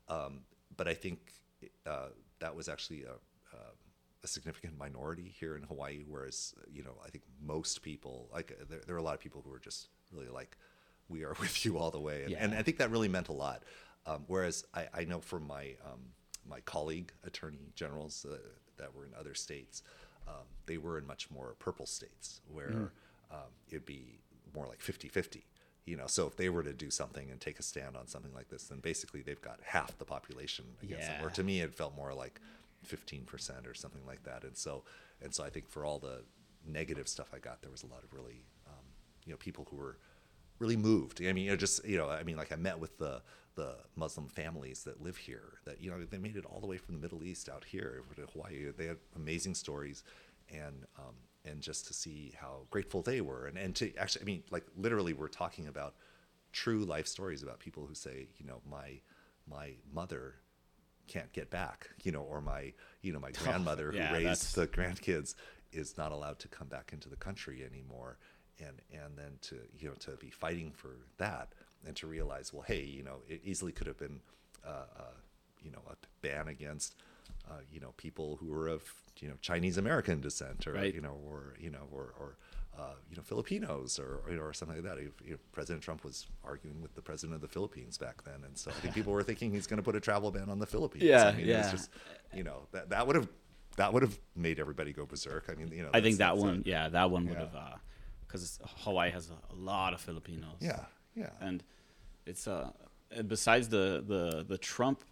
blah. Um, but I think uh, that was actually a, a, a significant minority here in Hawaii. Whereas, you know, I think most people, like, uh, there, there are a lot of people who are just really like, we are with you all the way. And, and I think that really meant a lot. Um, whereas I, I know from my, um, my colleague attorney generals uh, that were in other states, um, they were in much more purple states where um, it'd be more like 50 50 you know? So if they were to do something and take a stand on something like this then basically they've got half the population against them. Or to me it felt more like 15% or something like that. And so and so i think for all the negative stuff i got there was a lot of really um, you know people who were really moved. I mean you know just you know i mean like i met with the the muslim families that live here that you know they made it all the way from the middle east out here to hawaii. They had amazing stories and um, and just to see how grateful they were. And and to actually i mean like literally we're talking about true life stories about people who say you know my my mother can't get back you know or my you know my grandmother yeah, who that's- raised the grandkids is not allowed to come back into the country anymore and and then to you know to be fighting for that and to realize well hey you know it easily could have been uh, uh, you know a ban against uh, you know people who were of you know Chinese American descent or Right. you know or you know or or uh, you know Filipinos or or, you know, or something like that. If, you know, President Trump was arguing with the president of the Philippines back then, and so I think people were thinking he's going to put a travel ban on the Philippines. Yeah, I mean, yeah. just you know that that would have that would have made everybody go berserk. I mean, you know, I think that one, yeah, that one would yeah. have, because Hawaii has a, lot of Filipinos. yeah, yeah. and it's uh besides the the the Trump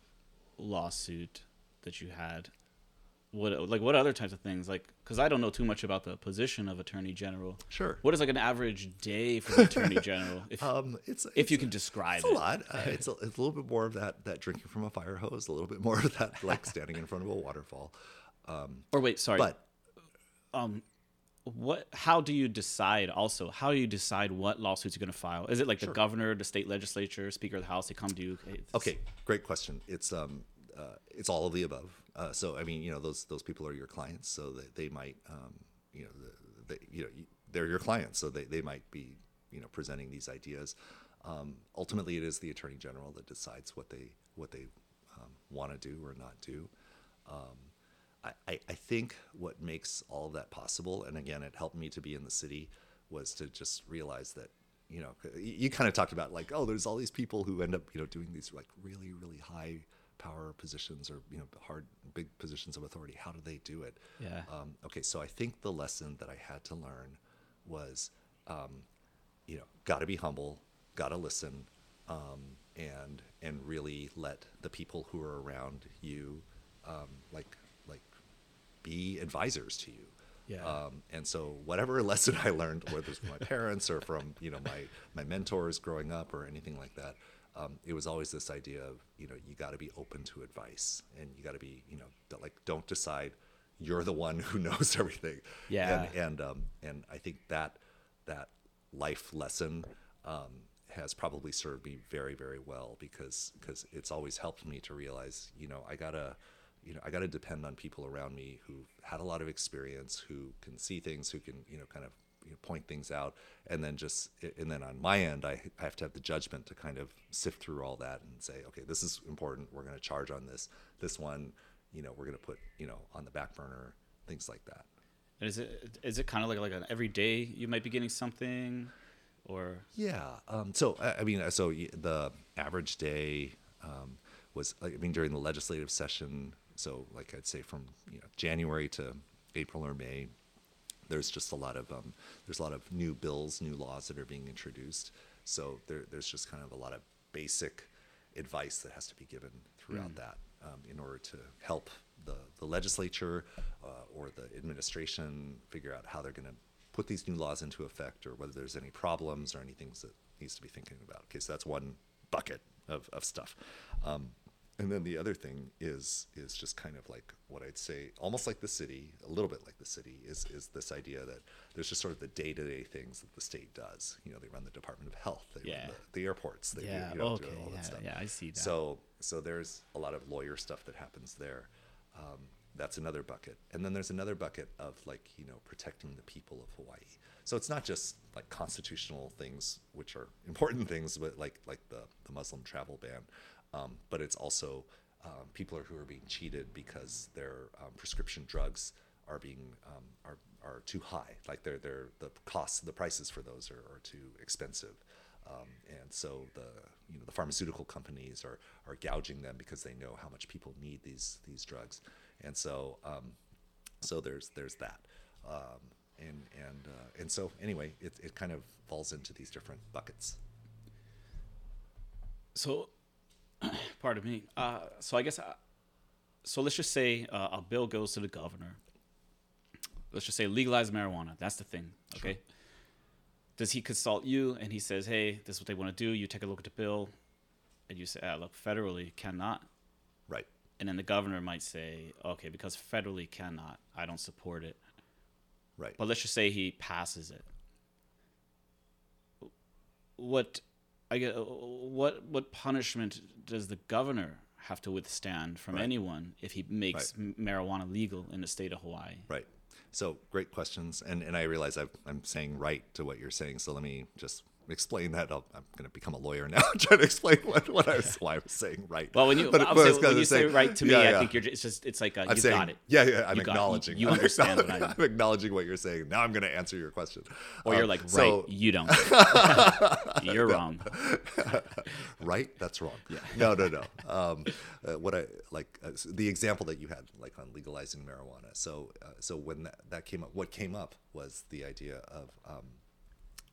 lawsuit that you had, what like what other types of things like because I don't know too much about the position of Attorney General. Sure. What is like an average day for the Attorney General? If Um, it's if you can describe It's a it. lot. Uh, it's, a, it's a little bit more of that that drinking from a fire hose, a little bit more of that like standing in front of a waterfall. Or wait, sorry. But what? How do you decide? Also, how do you decide what lawsuits you're going to file? Is it like the governor, the state legislature, Speaker of the House? They come to you. Hey, okay, great question. It's um uh, it's all of the above. Uh, so I mean, you know, those those people are your clients, so that they might um, you know the, the, you know they're your clients, so they, they might be you know presenting these ideas. Um, ultimately, it is the attorney general that decides what they what they um, want to do or not do. I, I, I think what makes all of that possible, and again, it helped me to be in the city, was to just realize that, you know, you, kind of talked about like, oh, there's all these people who end up, you know, doing these like really, really high power positions or, you know, hard, big positions of authority. How do they do it? Yeah. Um, okay, so I think the lesson that I had to learn was, um, you know, got to be humble, got to listen, um, and and really let the people who are around you, um, like, be advisors to you. Yeah. Um, and so whatever lesson I learned, whether it's from my parents or from you know my my mentors growing up or anything like that, um, it was always this idea of you know you got to be open to advice and you got to be you know like don't decide you're the one who knows everything. Yeah. And and um, and I think that that life lesson um, has probably served me very very well because because it's always helped me to realize you know I gotta you know I gotta depend on people around me who've had a lot of experience who can see things who can you know kind of you know, point things out and then just and then on my end I, I have to have the judgment to kind of sift through all that and say okay this is important we're going to charge on this this one you know we're going to put you know on the back burner things like that And is it is it kind of like like an every day you might be getting something, or Yeah. Um, so I I mean, so the average day um, was like I mean during the legislative session. So like I'd say from you know January to April or May, there's just a lot of um, there's a lot of new bills, new laws that are being introduced. So there, there's just kind of a lot of basic advice that has to be given throughout that um, in order to help the, the legislature uh, or the administration figure out how they're going to put these new laws into effect or whether there's any problems or any things that needs to be thinking about. Okay, so that's one bucket of, of stuff. Um, and then the other thing is is just kind of like what I'd say, almost like the city, a little bit like the city, is is this idea that there's just sort of the day to day things that the state does. You know, they run the Department of Health, they Yeah. run the, the airports, they Yeah, do, you know, do okay, all that yeah, stuff. yeah, I see that. So so there's a lot of lawyer stuff that happens there. Um, that's another bucket, and then there's another bucket of like you know protecting the people of Hawaii. So it's not just like constitutional things, which are important things, but like like the the Muslim travel ban, um, but it's also um, people are, who are being cheated because their um, prescription drugs are being um, are are too high. Like they're they're the costs, the prices for those are, are too expensive. Um, and so the you know the pharmaceutical companies are are gouging them because they know how much people need these these drugs, and so um, so there's there's that, um, and and uh, and so anyway, it it kind of falls into these different buckets. So, pardon me. Uh, so I guess, uh, so let's just say uh, a bill goes to the governor. Let's just say legalize marijuana. That's the thing. Okay. Does he consult you and he says, "Hey, this is what they want to do." You take a look at the bill, and you say, "Ah, look, federally cannot." Right. And then the governor might say, "Okay, because federally cannot, I don't support it." Right. But let's just say he passes it. What, I get, uh, what what punishment does the governor have to withstand from Right. anyone if he makes m marijuana legal in the state of Hawaii? Right. So great questions, and and I realize I've, I'm saying right to what you're saying. So let me just explain that. I'll, I'm going to become a lawyer now, trying to explain what, what I was why I was saying right. Well, when you But- I'll but say, was when you say say- right to me, yeah, I think you're just, it's just it's like a, I'm you saying, got it. Yeah, yeah. I'm You got- acknowledging. you I'm understand what acknowledging- I- I'm acknowledging what you're saying. Now I'm going to answer your question. Or you're Um, like right, so- you don't. you're wrong. right? That's wrong. Yeah. No, no, no. Um, uh, what I like uh, the example that you had, like on legalizing marijuana. So, uh, so when that, that came up, what came up was the idea of um,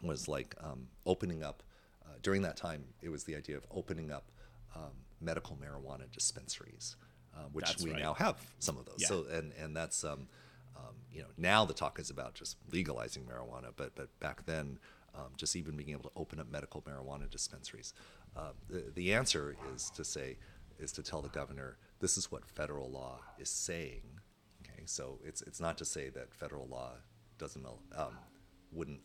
was like um, opening up. Uh, during that time, it was the idea of opening up um, medical marijuana dispensaries, uh, which That's we right. now have some of those. Yeah. So, and and that's um, um, you know now the talk is about just legalizing marijuana, but but back then, um, just even being able to open up medical marijuana dispensaries. Uh, the the answer is to say is to tell the governor this is what federal law is saying. Okay, so it's it's not to say that federal law doesn't um,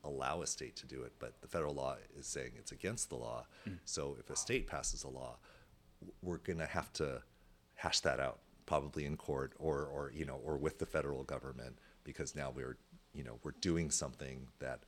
allow a state to do it, but the federal law is saying it's against the law. Mm. So if a state passes a law, we're going to have to hash that out probably in court or or you know or with the federal government because now we're you know we're doing something that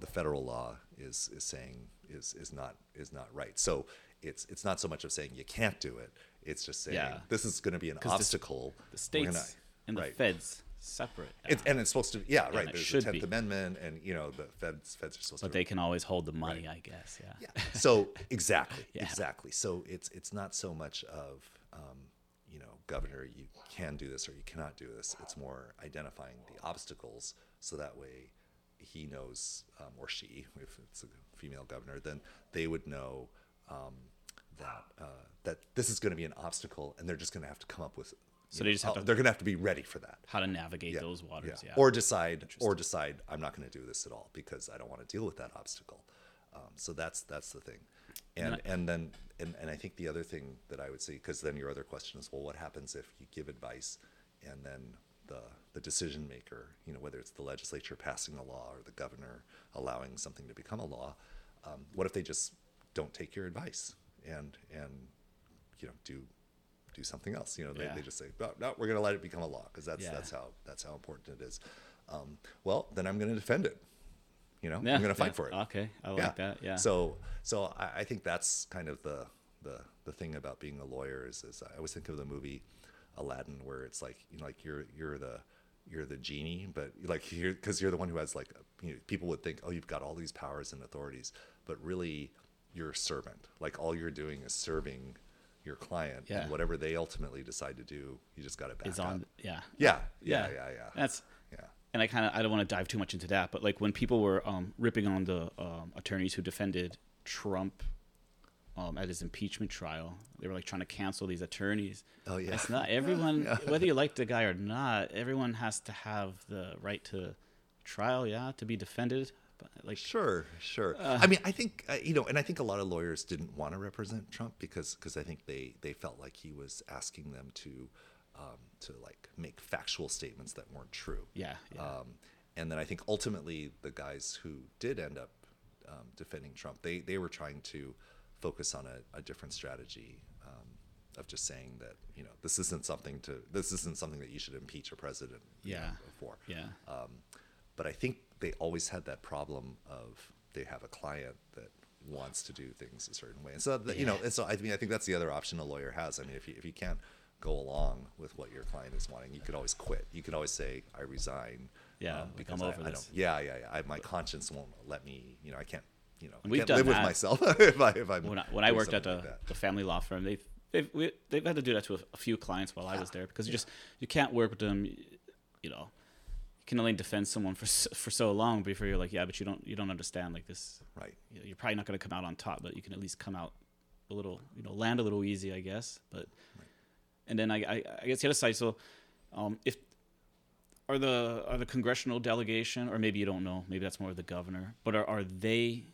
the federal law is is saying is is not is not right. So it's it's not so much of saying you can't do it. It's just saying Yeah. this is going to be an obstacle. The We're states gonna- and the right. feds separate. It's, and it's supposed to, yeah, and right. There's the Tenth be. Amendment, and you know the feds, feds are supposed but to. they can always hold the money, I guess. Yeah. yeah. So exactly, Yeah. exactly. So it's it's not so much of, um, you know, governor, you can do this or you cannot do this. It's more identifying the obstacles, so that way he knows, um, or she, if it's a female governor, then they would know um, that uh, that this is going to be an obstacle, and they're just going to have to come up with. So they just have to- They're going to have to be ready for that. How to navigate Yeah, those waters. Yeah. Or decide, or decide, I'm not going to do this at all because I don't want to deal with that obstacle. Um, so that's that's the thing, and and then and, and I think the other thing that I would say because then your other question is well, what happens if you give advice and then the the decision maker, you know, whether it's the legislature passing a law or the governor allowing something to become a law, um, what if they just don't take your advice and and you know do do something else. You know, they, Yeah. they just say, no, no we're going to let it become a law because that's Yeah. that's how that's how important it is. Um, well, then I'm going to defend it. You know, Yeah, I'm going to fight for it. Okay, I like that. Yeah. So so I, I think that's kind of the the the thing about being a lawyer is, is I always think of the movie Aladdin where it's like you know like you're you're the you're the genie, but like you're because you're the one who has like you know, people would think oh you've got all these powers and authorities, but really you're a servant. Like all you're doing is serving your client, Yeah. and whatever they ultimately decide to do, you just got to back is up. on. Yeah. Yeah, yeah, yeah, yeah. That's yeah. and I kind of I don't want to dive too much into that, but like when people were um, ripping on the um, attorneys who defended Trump um, at his impeachment trial. They were like trying to cancel these attorneys. Oh, yeah. It's not everyone, whether you like the guy or not. Everyone has to have the right to trial. Yeah, to be defended. Like, Sure, sure. Uh. I mean, I think uh, you know, and I think a lot of lawyers didn't want to represent Trump because because I think they they felt like he was asking them to um, to like make factual statements that weren't true. yeah, yeah. Um, and then I think ultimately the guys who did end up um, defending Trump, they they were trying to focus on a, a different strategy um, of just saying that you know this isn't something to this isn't something that you should impeach a president you know, Yeah. for. yeah. But I think they always had that problem of they have a client that wants to do things a certain way, and so that, you know, and so I mean, I think that's the other option a lawyer has. I mean, if you if you can't go along with what your client is wanting, you could always quit. You could always say, "I resign." Yeah, um, because I, over I don't. Yeah, yeah, yeah. I, my conscience won't let me. You know, I can't. You know, I we've can't done live with that. myself if I if I'm when I, when I worked at the, like the family law firm, they've they've we, they've had to do that to a, a few clients while I was there because you just you can't work with them. You know, you can only defend someone for so- for so long before you're like, yeah, but you don't you don't understand like this. right. You're probably not going to come out on top, but you can at least come out a little, you know, land a little easy, I guess. But and then I, I, I guess the other side. So, um, if are the are the congressional delegation, or maybe you don't know, maybe that's more of the governor, but are are they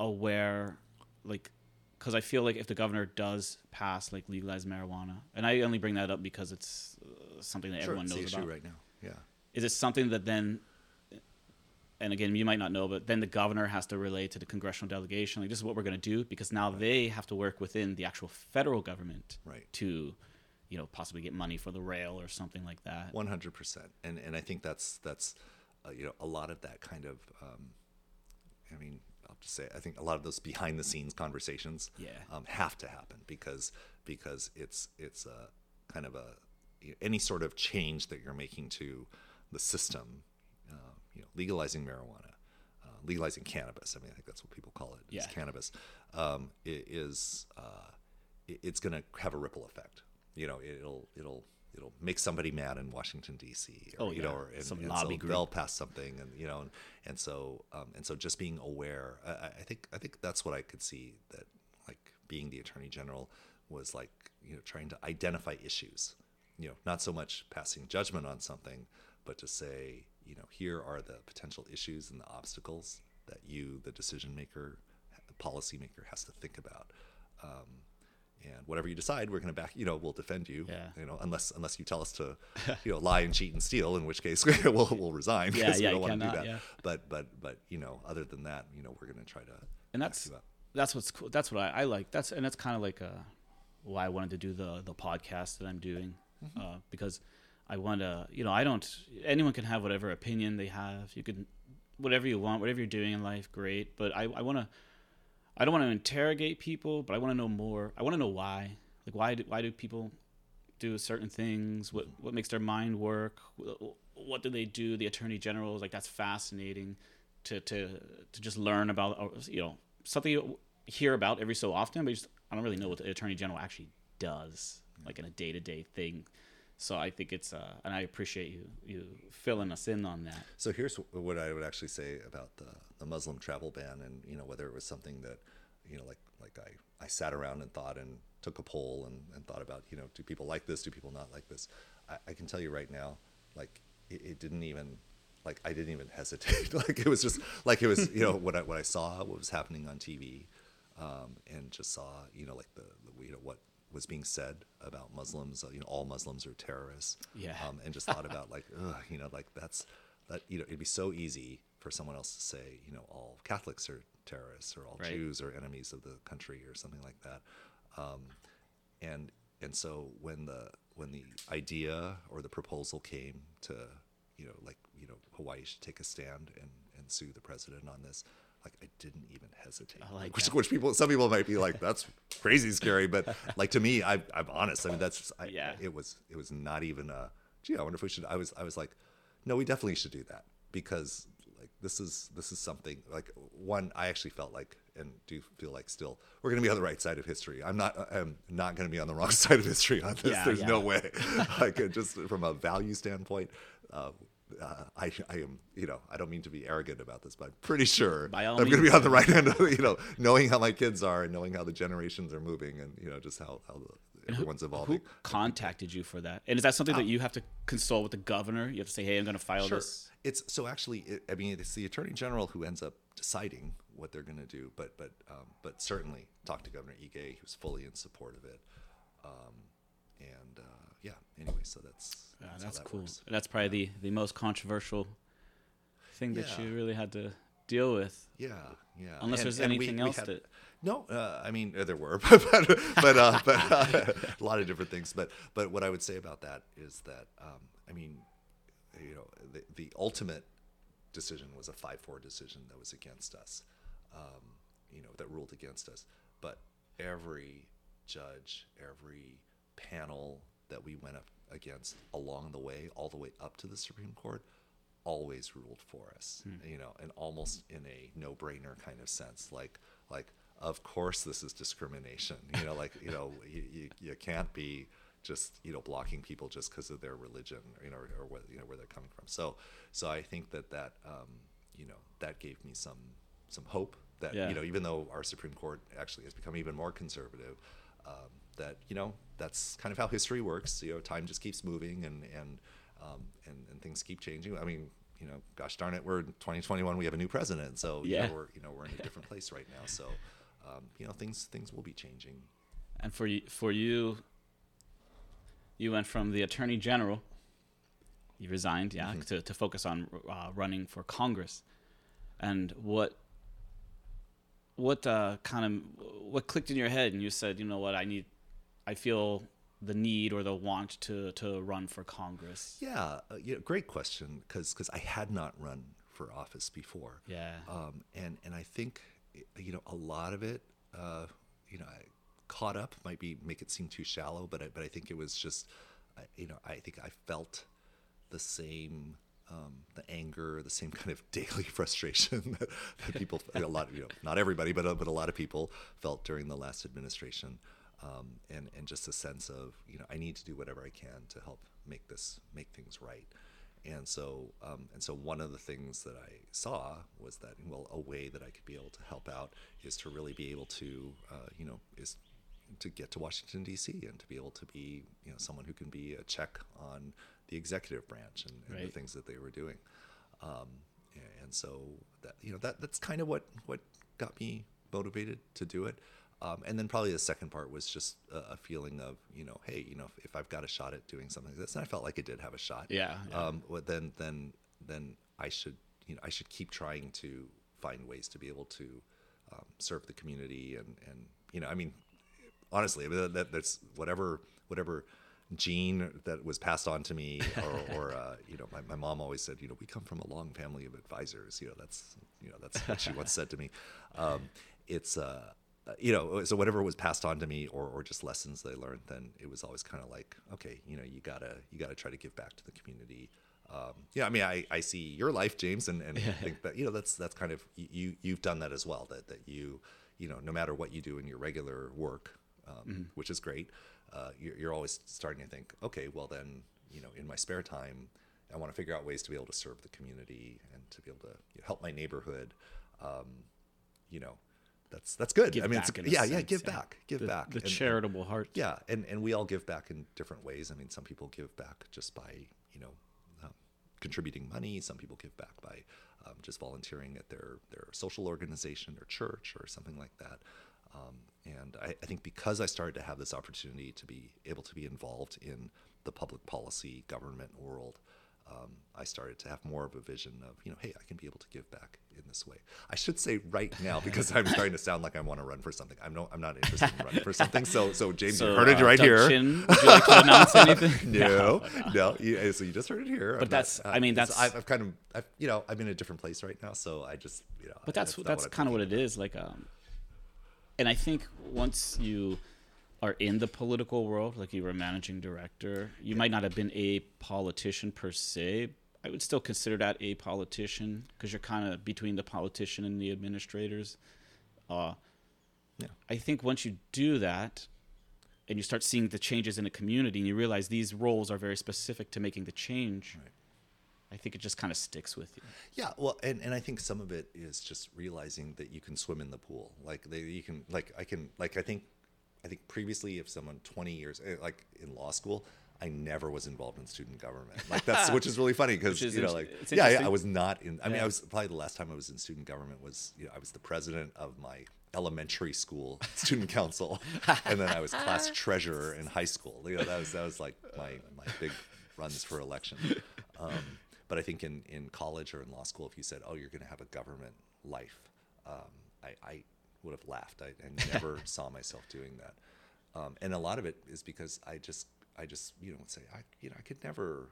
aware, like, because I feel like if the governor does pass like legalized marijuana, and I only bring that up because it's uh, something that Sure, everyone knows about. right now. Yeah. Is it something that then? And again, you might not know, but then the governor has to relay to the congressional delegation, like this is what we're going to do, because now they have to work within the actual federal government Right. to, you know, possibly get money for the rail or something like that. One hundred percent, and and I think that's that's uh, you know a lot of that kind of. Um, I mean, I'll just say I think a lot of those behind the scenes conversations Yeah. um, have to happen because because it's it's a kind of a you know, any sort of change that you're making to the system, uh, you know, legalizing marijuana, uh, legalizing cannabis. I mean, I think that's what people call it. is Yeah. cannabis um, i- is uh, it's going to have a ripple effect. You know, it'll it'll it'll make somebody mad in Washington D.C. Or, Oh, you know, yeah. or and, Some and lobby so group. they'll pass something, and you know, and, and so um, and so just being aware. I I think I think that's what I could see that like being the attorney general was like you know trying to identify issues. You know, not so much passing judgment on something, but to say you know here are the potential issues and the obstacles that you, the decision maker, the policymaker, has to think about. Um, and whatever you decide, we're going to back. You know, we'll defend you. Yeah. You know, unless unless you tell us to, you know, lie and cheat and steal, in which case we'll we'll resign. Yeah, 'cause yeah, we you don't want to do cannot, that. yeah. But but but you know, other than that, you know, we're going to try to. and that's that's what's cool. That's what I, I like. That's and that's kind of like uh why I wanted to do the the podcast that I'm doing Mm-hmm. uh, because I want to. You know, I don't. Anyone can have whatever opinion they have. You can whatever you want, whatever you're doing in life, great. But I I want to. I don't want to interrogate people, but I want to know more. I want to know why. Like why do why do people do certain things? What what makes their mind work? What do they do? The attorney general is like that's fascinating to to to just learn about. You know something you hear about every so often, but just, I don't really know what the attorney general actually does, like in a day to day thing. So I think it's uh, and I appreciate you you filling us in on that. So here's what I would actually say about the, the Muslim travel ban, and you know whether it was something that, you know, like like I, I sat around and thought and took a poll and, and thought about, you know, do people like this? Do people not like this? I, I can tell you right now, like it, it didn't even, like I didn't even hesitate. like it was just like it was, you know, what I what I saw, what was happening on TV, um, and just saw, you know, like the, the you know what was being said about Muslims. Uh, you know, all Muslims are terrorists. Yeah. Um, and just thought about like, ugh, you know, like that's that you know, it'd be so easy for someone else to say, you know, all Catholics are terrorists or all Right. Jews are enemies of the country or something like that. Um, and and so when the when the idea or the proposal came to you know like you know Hawaii should take a stand and and sue the president on this. Like I didn't even hesitate. I like which, which people, some people might be like, "That's crazy scary," but like to me, I, I'm honest. I mean, that's just, I, Yeah. it was it was not even a gee i wonder if we should i was i was like no we definitely should do that because like this is this is something like one i actually felt like and do feel like still we're going to be on the right side of history i'm not i'm not going to be on the wrong side of history on this Yeah, there's no way like just from a value standpoint uh, uh, I, I am, you know, I don't mean to be arrogant about this, but I'm pretty sure I'm going to be on the right end of, you know, knowing how my kids are and knowing how the generations are moving and, you know, just how, how the, everyone's evolving. Who contacted you for that? And is that something that you have to consult with the governor? You have to say, "Hey, I'm going to file Sure. this." It's so actually, it, I mean, it's the attorney general who ends up deciding what they're going to do. But but um, but certainly talk to Governor Ige, who's fully in support of it. Um, uh, yeah, anyway, so that's Uh, that's, that's that cool. works. That's probably the the most controversial thing that Yeah. you really had to deal with. Yeah, yeah. Unless there's we- anything we else had- that- No, uh, I mean uh, there were, but but uh, but uh, a lot of different things. But but what I would say about that is that um, I mean, you know, the, the ultimate decision was a five-four decision that was against us, um, you know, that ruled against us. But every judge, every panel that we went up against along the way, all the way up to the Supreme Court, always ruled for us. You know, and almost in a no-brainer kind of sense, like like of course this is discrimination. You know, like you know you, you, you can't be just you know blocking people just because of their religion, you know, or, or what you know where they're coming from. So so I think that that um, you know that gave me some some hope that Yeah. you know even though our Supreme Court actually has become even more conservative, um, that you know that's kind of how history works. You know, time just keeps moving and and um, and, and things keep changing. I mean, you know, gosh darn it, we're in 2021. We have a new president, so you Yeah. know, we're you know we're in a different place right now. So um, you know things things will be changing. And for you, for you, you went from the attorney general. You resigned, yeah, Mm-hmm. to, to focus on uh, running for Congress. And what what uh, kind of what clicked in your head, and you said, you know what, I need, I feel the need or the want to to run for Congress. Yeah, uh, you know, great question because because I had not run for office before. Yeah. Um, and and I think you know a lot of it, uh, you know, I, caught up might be make it seem too shallow, but I, but I think it was just, I- you know, I think I felt the same. Um, the anger, the same kind of daily frustration that, that people, a lot, you know, not everybody, but uh, but a lot of people felt during the last administration, um, and and just a sense of, you know, I need to do whatever I can to help make this make things right. And so, um, and so, one of the things that I saw was that, well, a way that I could be able to help out is to really be able to, uh, you know, is to get to Washington D.C. and to be able to be, you know, someone who can be a check on the executive branch and, and the things that they were doing. Um, and so that you know that that's kind of what what got me motivated to do it. Um, and then probably the second part was just a, a feeling of you know, hey, you know, if, if I've got a shot at doing something like this, and I felt like I did have a shot. Yeah, yeah. Um, well, then then then I should you know I should keep trying to find ways to be able to um, serve the community and and you know I mean honestly I mean, that that's whatever whatever gene that was passed on to me or, or uh, you know my, my mom always said you know we come from a long family of advisors you know that's you know that's what she once said to me um, it's uh you know so whatever was passed on to me or, or just lessons they learned then it was always kind of like okay you know you gotta you gotta try to give back to the community. Um, yeah i mean I, I see your life james and, and think that you know that's that's kind of you you've done that as well that that you you know no matter what you do in your regular work um, which is great uh, you're, you're always starting to think okay well then you know in my spare time i want to figure out ways to be able to serve the community and to be able to you know, help my neighborhood. Um, you know that's that's good Give i mean it's, yeah yeah give yeah. back give the, back the and- charitable heart. yeah, and, and we all give back in different ways. I mean, some people give back just by you know um, contributing money. Some people give back by um, just volunteering at their their social organization or church or something like that. Um, and I, I think because I started to have this opportunity to be able to be involved in the public policy government world, um, I started to have more of a vision of, you know, hey, I can be able to give back in this way. I should say right now because I'm starting to sound like I want to run for something. I'm no, I'm not interested in running for something. So, so James, you heard it uh, right Doug here. Chin, would you like to announce anything? No, no. You, so you just heard it here. I'm not- that's- I mean, that's- I've, I've kind of, I've, you know, I'm in a different place right now, so I just, you know. But that's not that's, kind of what it is. Like, um, and I think once you are in the political world, like you were a managing director, you might not have been a politician per se. I would still consider that a politician because you're kind of between the politician and the administrators. Uh, Yeah. I think once you do that, and you start seeing the changes in a community, and you realize these roles are very specific to making the change. Right. I I think it just kind of sticks with you. Yeah, well, and, and I think some of it is just realizing that you can swim in the pool. Like they, you can, like I can, like I think, I think previously, if someone twenty years, eh, like in law school, I never was involved in student government. Like that's which is really funny because you know, like yeah, yeah, I was not in. I mean, Yeah. I was probably the last time I was in student government was you know I was the president of my elementary school student council, and then I was class treasurer in high school. You know, that was that was like my my big runs for election. Um, but I think in in college or in law school, if you said, "Oh, you're going to have a government life," um, I, I would have laughed. I, I never saw myself doing that. Um, and a lot of it is because I just I just you know say I you know I could never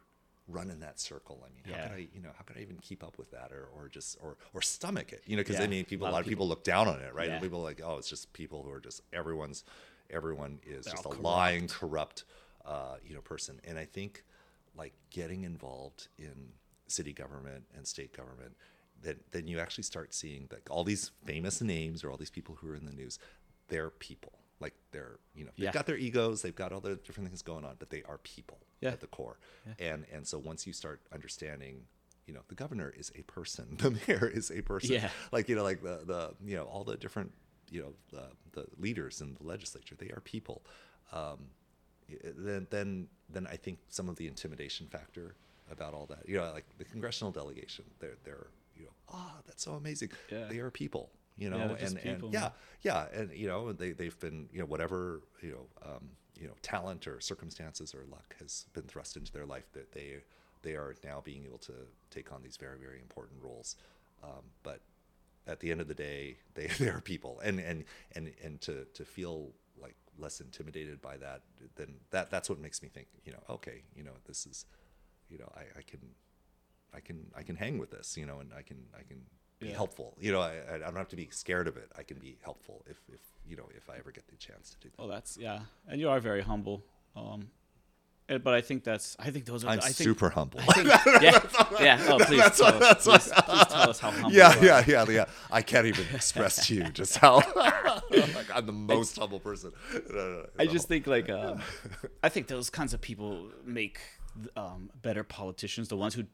run in that circle. I mean, how Yeah. could I you know how could I even keep up with that or or just or or stomach it? You know, because Yeah. I mean, people A a lot lot of of people look down on it, right? Yeah. And people are like, oh, it's just people who are just everyone's everyone is just a corrupt. lying, corrupt, uh, you know, person. And I think like getting involved in city government and state government, then then you actually start seeing that all these famous names or all these people who are in the news, they're people. Like they're you know they've Yeah. got their egos, they've got all the different things going on, but they are people Yeah. at the core. And and so once you start understanding. You know, the governor is a person. The mayor is a person. Yeah. Like you know, like the the you know all the different you know the the leaders in the legislature. They are people. Um, then then then I think some of the intimidation factor about all that, you know, like the congressional delegation, they're they're you know, ah, that's so amazing. Yeah. They are people, you know, Yeah, and, people, and yeah, yeah, and you know, they they've been you know whatever you know um, you know talent or circumstances or luck has been thrust into their life that they they are now being able to take on these very very important roles, um, but at the end of the day, they, they are people, and and and and to to feel like less intimidated by that, then that that's what makes me think, you know, okay, you know, this is, you know, I, I can, I can I can hang with this, you know, and I can I can be Yeah. helpful, you know, I I don't have to be scared of it. I can be helpful if if you know if I ever get the chance to do that. Oh, that's yeah, and you are very humble. Um, but I think that's I think those are I'm I think, super humble. Think, yeah, yeah. Oh, please, That's tell what- us, please, please tell us how humble. yeah, yeah, yeah, yeah. I can't even express to you just how like I'm the most humble person. No, no, no, I just think like um, I think those kinds of people make um, better politicians. The ones who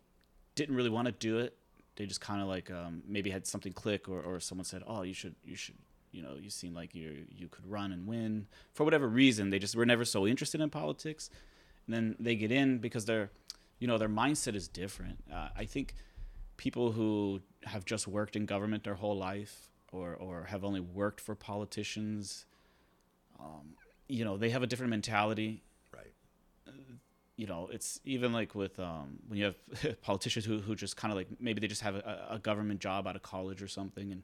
didn't really want to do it, they just kind of like um, maybe had something click, or, or someone said, "Oh, you should, you should." You know, you seem like you you could run and win for whatever reason. They just were never so interested in politics, and then they get in because their, you know, their mindset is different. Uh, I think people who have just worked in government their whole life, or or have only worked for politicians, um, you know, they have a different mentality. You know, it's even like with um, when you have politicians who, who just kind of like maybe they just have a, a government job out of college or something, and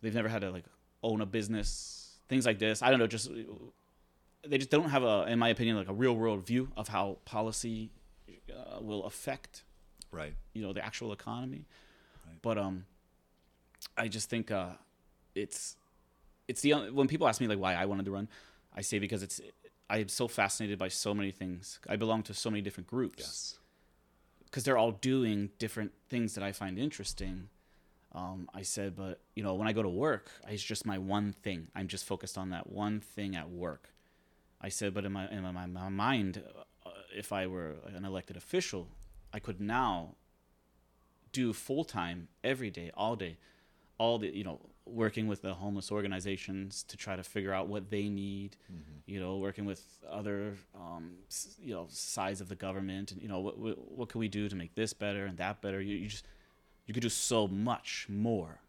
they've never had to like own a business, things like this. I don't know, just they just don't have a, in my opinion, like a real world view of how policy uh, will affect Right. you know the actual economy. Right. But um, I just think uh, it's it's the when people ask me like why I wanted to run, I say because it's I am so fascinated by so many things. I belong to so many different groups Yes. because they're all doing different things that I find interesting. Um, I said, but you know, when I go to work, it's just my one thing. I'm just focused on that one thing at work. I said, but in my in my, my mind, uh, if I were an elected official, I could now do full time every day, all day, all the you know, working with the homeless organizations to try to figure out what they need. You know, working with other um, you know sides of the government, and you know what what, what can we do to make this better and that better. You, you just you could do so much more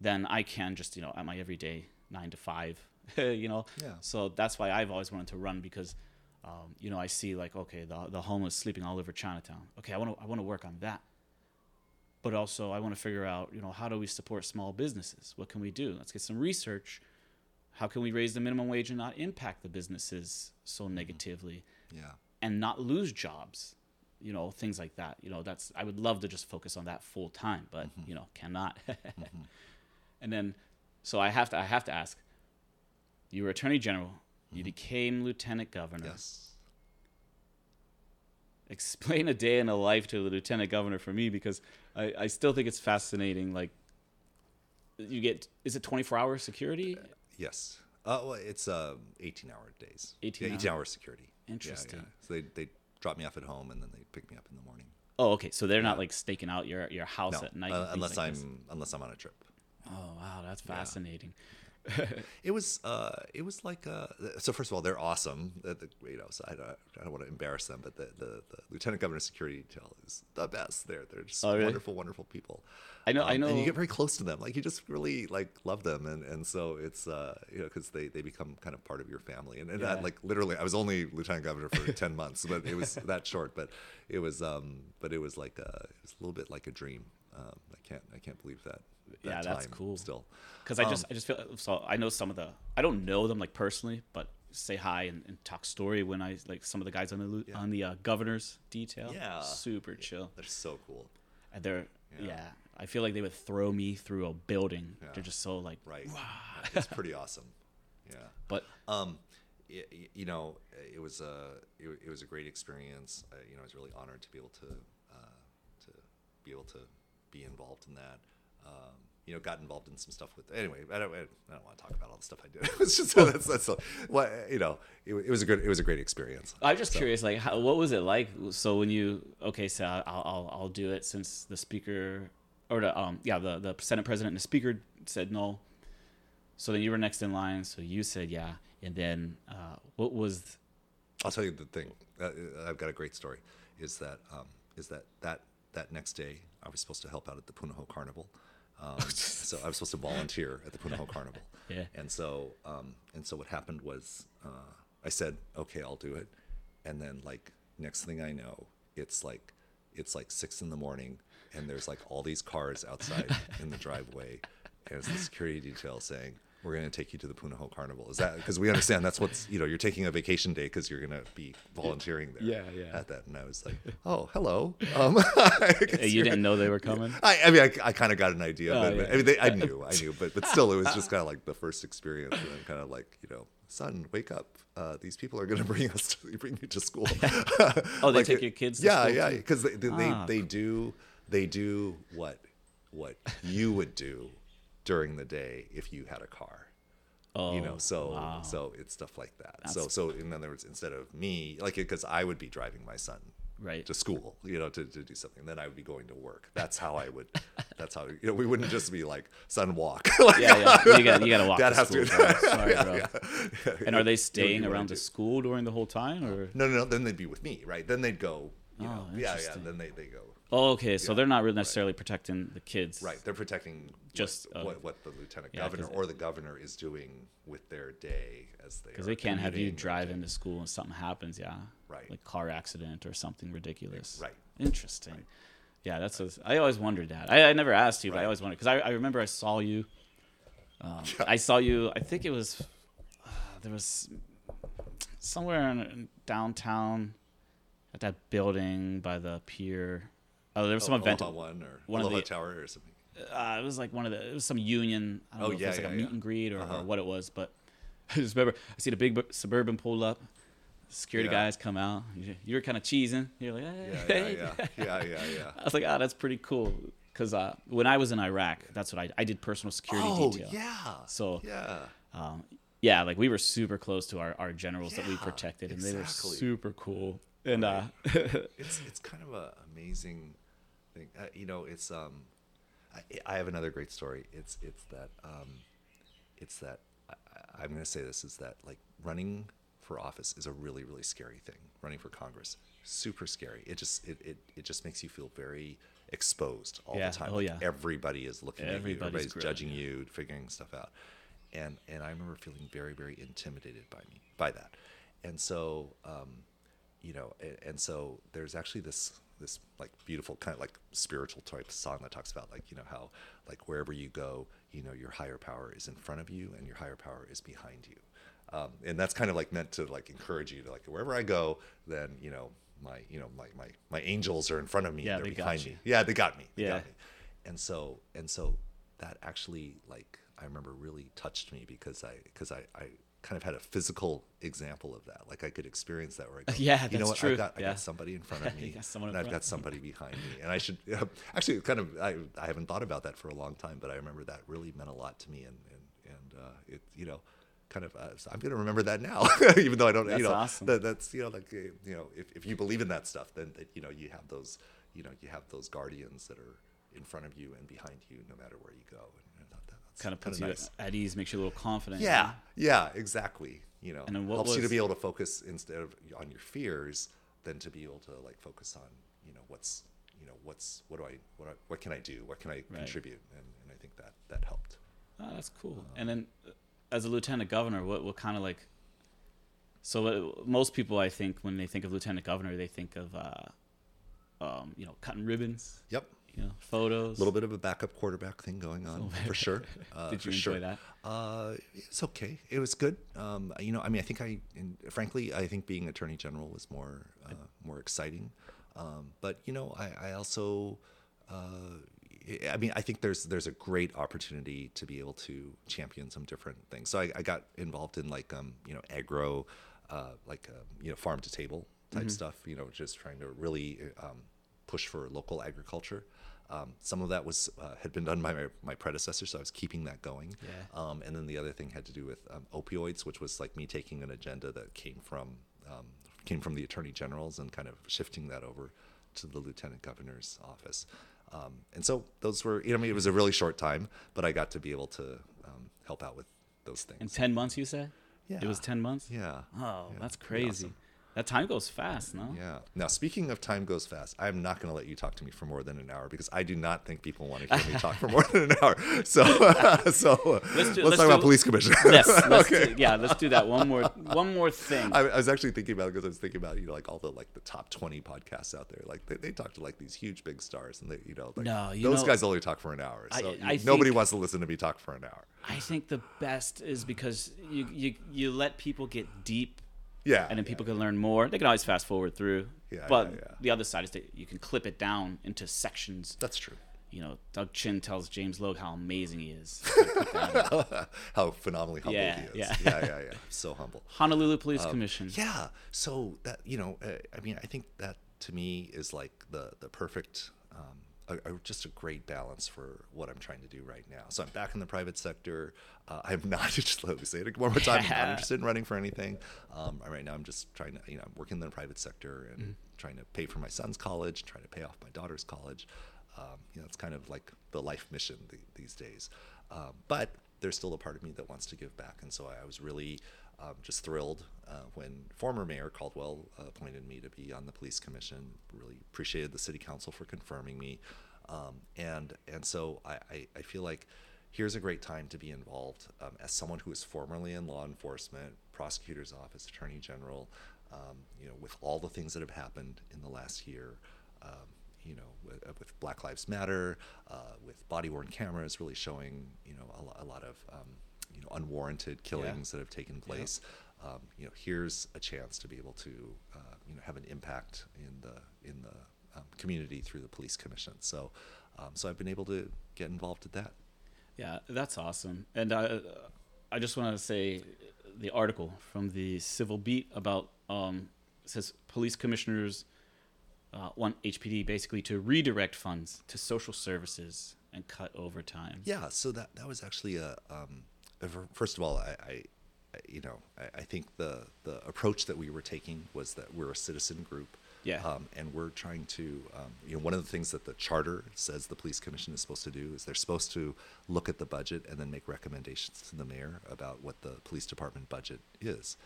than I can just you know at my everyday nine to five. you know, Yeah. so that's why I've always wanted to run because, um, you know, I see like okay, the the homeless sleeping all over Chinatown. Okay, I want to I want to work on that. But also, I want to figure out, you know, how do we support small businesses? What can we do? Let's get some research. How can we raise the minimum wage and not impact the businesses so mm-hmm. negatively Yeah. and not lose jobs? You know, things like that. You know, that's I would love to just focus on that full time, but mm-hmm. you know, cannot. Mm-hmm. And then, so I have to I have to ask. You were attorney general. You became lieutenant governor. Yes. Explain a day in the life to the lieutenant governor for me because I, I still think it's fascinating. Like, you get is it twenty four hour security? Yes. Uh, well, it's uh, 18 hour days. 18 yeah, 18 hour security. Interesting. Yeah, So they, they drop me off at home and then they pick me up in the morning. Oh, okay. So they're not like staking out your your house No, at night. uh, unless like I'm this? unless I'm on a trip. Oh wow, that's fascinating. It was uh, it was like uh, so. First of all, they're awesome. The, the, you know, so I don't, I don't want to embarrass them, but the, the, the lieutenant governor security detail is the best. They're they're just Oh, really? wonderful, wonderful people. I know- I Um, and you get very close to them. Like you just really like love them, and, and so it's uh, you know because they, they become kind of part of your family. And, and I, like literally, I was only lieutenant governor for ten months, but it was that short. But it was um, but it was like a, it was a little bit like a dream. Um, I can't I can't believe that. Yeah, that's cool. Still, Because I Um, just I just feel so I know some of the I don't know them like personally, but say hi and, and talk story when I like some of the guys on the Yeah. on the uh, governor's detail. Yeah. super chill. they're so cool. And they're yeah. Yeah. I feel like they would throw me through a building. Yeah. They're just so like Right. it's pretty awesome. Yeah. But Um, y- you know, it was a it, it was a great experience. Uh, you know, I was really honored to be able to uh, to be able to be involved in that. Um, you know, got involved in some stuff with. Anyway, I don't, I don't want to talk about all the stuff I did. It's just that's that's what you know. It, it was a good it was a great experience. I'm just So- curious, like, how, what was it like? So when you okay, so I'll, I'll I'll do it since the speaker or the um yeah the the Senate president and the speaker said no. So then you were next in line. So you said yeah, and then uh, what was I'll tell you the thing. Uh, I've got a great story. Is that um, is that that that next day I was supposed to help out at the Punahou Carnival. Um, so I was supposed to volunteer at the Punahou Carnival. Yeah. And so um, and so what happened was uh, I said okay I'll do it, and then like next thing I know it's like it's like six in the morning and there's like all these cars outside in the driveway and it's the security detail saying we're going to take you to the Punahou Carnival. Is that because we understand that's what's you know you're taking a vacation day because you're going to be volunteering there. Yeah, yeah. At that, and I was like, oh, hello. Um, you didn't know they were coming? I, I mean, I, I kind of got an idea, Oh, but, yeah. but I mean, they, I knew, I knew, but but still, it was just kind of like the first experience, and then kind of like you know, son, wake up. Uh, these people are going to bring us, to, bring you to school. Oh, they Like, take your kids to yeah, school yeah, because they they, Ah. they they do they do what what you would do during the day if you had a car Oh, you know oh, so wow. so it's stuff like that so That's- so in other words instead of me like because i would be driving my son Right. to school you know to, to do something then i would be going to work that's how i would that's how you know we wouldn't just be like son walk like, yeah, yeah. You got you got to walk Dad to has school. to- bro. Sorry, yeah, bro. yeah. And are they staying wanna around the school during the whole time, or? no no no then they'd be with me right then they'd go you Oh, know yeah yeah interesting. then they, they go Oh, okay. So Yeah, they're not really necessarily protecting the kids. Right, they're protecting Just, what, uh, what, what the lieutenant yeah, governor or the governor is doing with their day as they Because they can't have you drive into school and something happens, yeah. Right. Like car accident or something ridiculous. Right. Interesting. Yeah, that's. A, I always wondered that. I, I never asked you, but I always wondered because I, I remember I saw you. Um, I saw you. I think it was uh, there was somewhere in downtown at that building by the pier. Oh, there was some Oh, event. Aloha one or one of Aloha the- Tower or something. uh, it was like one of the it was some union. I don't Oh, know if yeah, it was like yeah, a meet yeah. and greet or, Uh-huh. or what it was, but I just remember I see the big suburban pull up. Security guys come out. You, you were kind of cheesing. You're like, hey, Yeah, yeah, yeah, yeah, yeah, yeah. I was like, oh, that's pretty cool. Because uh, when I was in Iraq, that's what I I did personal security Oh detail. yeah. So yeah. um, yeah, like we were super close to our, our generals that we protected, and they were super cool. And uh, It's it's kind of a amazing thing. Uh, you know, it's um, I, I have another great story. It's it's that um, it's that I, I'm going to say this is that like running for office is a really really scary thing. Running for Congress, super scary. It just it it, it just makes you feel very exposed all Yeah. the time. Oh, Like, yeah. everybody is looking at you. Everybody's Everybody's grilling judging you, figuring stuff out. And and I remember feeling very very intimidated by me by that. And so um, you know, and, and so there's actually this this like beautiful kind of like spiritual type song that talks about like you know how like wherever you go, you know your higher power is in front of you and your higher power is behind you, um, and that's kind of like meant to like encourage you to like wherever I go, then you know my you know my my my angels are in front of me, Yeah, they're they got behind me, yeah, they got me, they Yeah. got me, and so and so that actually like I remember really touched me because I because I I kind of had a physical example of that. Like I could experience that where I go, Yeah, you know what? true. I've got, I Yeah. got somebody in front of me, got someone in and I've got somebody behind me, and I should actually kind of I, I haven't thought about that for a long time, but I remember that really meant a lot to me, and and and uh, it you know kind of uh, so I'm going to remember that now, even though I don't That's you know awesome. that that's you know like uh, you know if, if you believe in that stuff, then that, you know you have those you know you have those guardians that are in front of you and behind you no matter where you go. And I thought that that's kind of puts you nice. at ease, makes you a little confident. Yeah, yeah, exactly. You know, And helps you to be able to focus instead of on your fears, than to be able to like focus on you know what's you know what's what do I what I, what can I do? What can I contribute? And, and I think that that helped. Oh, that's cool. And then, uh, as a lieutenant governor, what what kind of like? So uh, most people, I think, when they think of lieutenant governor, they think of, uh, um, you know, cutting ribbons, Yep. you know, photos. A little bit of a backup quarterback thing going on for sure. Uh, Did you enjoy sure. that? Uh, it's okay. It was good. Um, you know, I mean, I think I, frankly, I think being attorney general was more, uh, more exciting. Um, but you know, I, I also, uh, I mean, I think there's there's a great opportunity to be able to champion some different things. So I, I got involved in like um, you know agro, uh, like um, you know farm to table type stuff. You know, just trying to really um, push for local agriculture. Um, some of that was uh, had been done by my, my predecessor, so I was keeping that going. Yeah. Um, and then the other thing had to do with um, opioids, which was like me taking an agenda that came from um, came from the attorney general's and kind of shifting that over to the lieutenant governor's office. Um, and so those were, you know, I mean, it was a really short time, but I got to be able to um, help out with those things. In ten months, you said? Yeah. It was ten months. yeah. Oh, Yeah, that's crazy. awesome. That time goes fast, no? Yeah. Now, speaking of time goes fast, I'm not going to let you talk to me for more than an hour because I do not think people want to hear me talk for more than an hour. So, so uh, Let's do- let's, let's talk about police commissioner. Yes. Let's okay. do, yeah, let's do that. One more. One more thing. I, I was actually thinking about it because I was thinking about you know like all the like the top 20 podcasts out there. Like they, they talk to like these huge big stars, and they you know like No, you those know- guys only talk for an hour. I- So I you- nobody think- wants to listen to me talk for an hour. I think the best is because you you you let people get deep Yeah. and then yeah. people can learn more. They can always fast forward through. Yeah, but yeah, the other side is that you can clip it down into sections. That's true. You know, Doug Chin tells James Logue how amazing he is. How phenomenally humble he is. yeah. yeah, yeah, yeah. So humble. Honolulu Police Commission. Um, Yeah. So that you know, uh, I mean, I think that to me is like the the perfect, um, a, a, just a great balance for what I'm trying to do right now. So I'm back in the private sector. Uh, I'm not just let me say it one more time. I'm not interested in running for anything. Um, right now, I'm just trying to you know, I'm working in the private sector and trying to pay for my son's college, trying to pay off my daughter's college. Um, you know, it's kind of like the life mission th- these days. Um, but there's still a part of me that wants to give back, and so I, I was really um, just thrilled uh, when former Mayor Caldwell appointed me to be on the police commission. Really appreciated the city council for confirming me, um, and and so I, I, I feel like here's a great time to be involved um, as someone who is formerly in law enforcement, prosecutor's office, attorney general. Um, you know, with all the things that have happened in the last year. Um, you know, with, uh, with Black Lives Matter, uh, with body-worn cameras, really showing you know a, a lot of um, you know unwarranted killings that have taken place. Um, you know, here's a chance to be able to uh, you know have an impact in the in the um, community through the police commission. So, um, so I've been able to get involved at that. Yeah, that's awesome. And uh, I just want to say the article from the Civil Beat about um, says police commissioners uh, want HPD basically to redirect funds to social services and cut overtime. Yeah, so that that was actually a. Um, first of all, I, I you know, I, I think the the approach that we were taking was that we're a citizen group. Yeah. Um, and we're trying to, um, you know, one of the things that the charter says the police commission is supposed to do is they're supposed to look at the budget and then make recommendations to the mayor about what the police department budget is,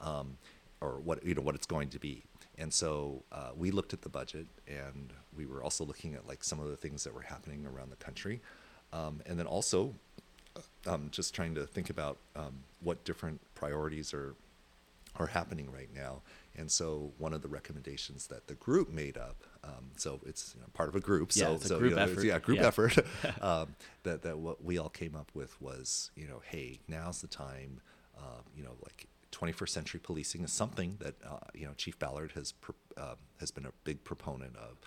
um, or what you know what it's going to be. And so uh, we looked at the budget, and we were also looking at like some of the things that were happening around the country, um, and then also um, just trying to think about um, what different priorities are are happening right now. And so one of the recommendations that the group made up, um, so it's you know, part of a group, Yeah, so it's a so group you know, it's- effort. yeah, group Yeah. effort. um, that that what we all came up with was you know, hey, now's the time, uh, you know, like 21st century policing is something that uh, you know Chief Ballard has pr- uh, has been a big proponent of,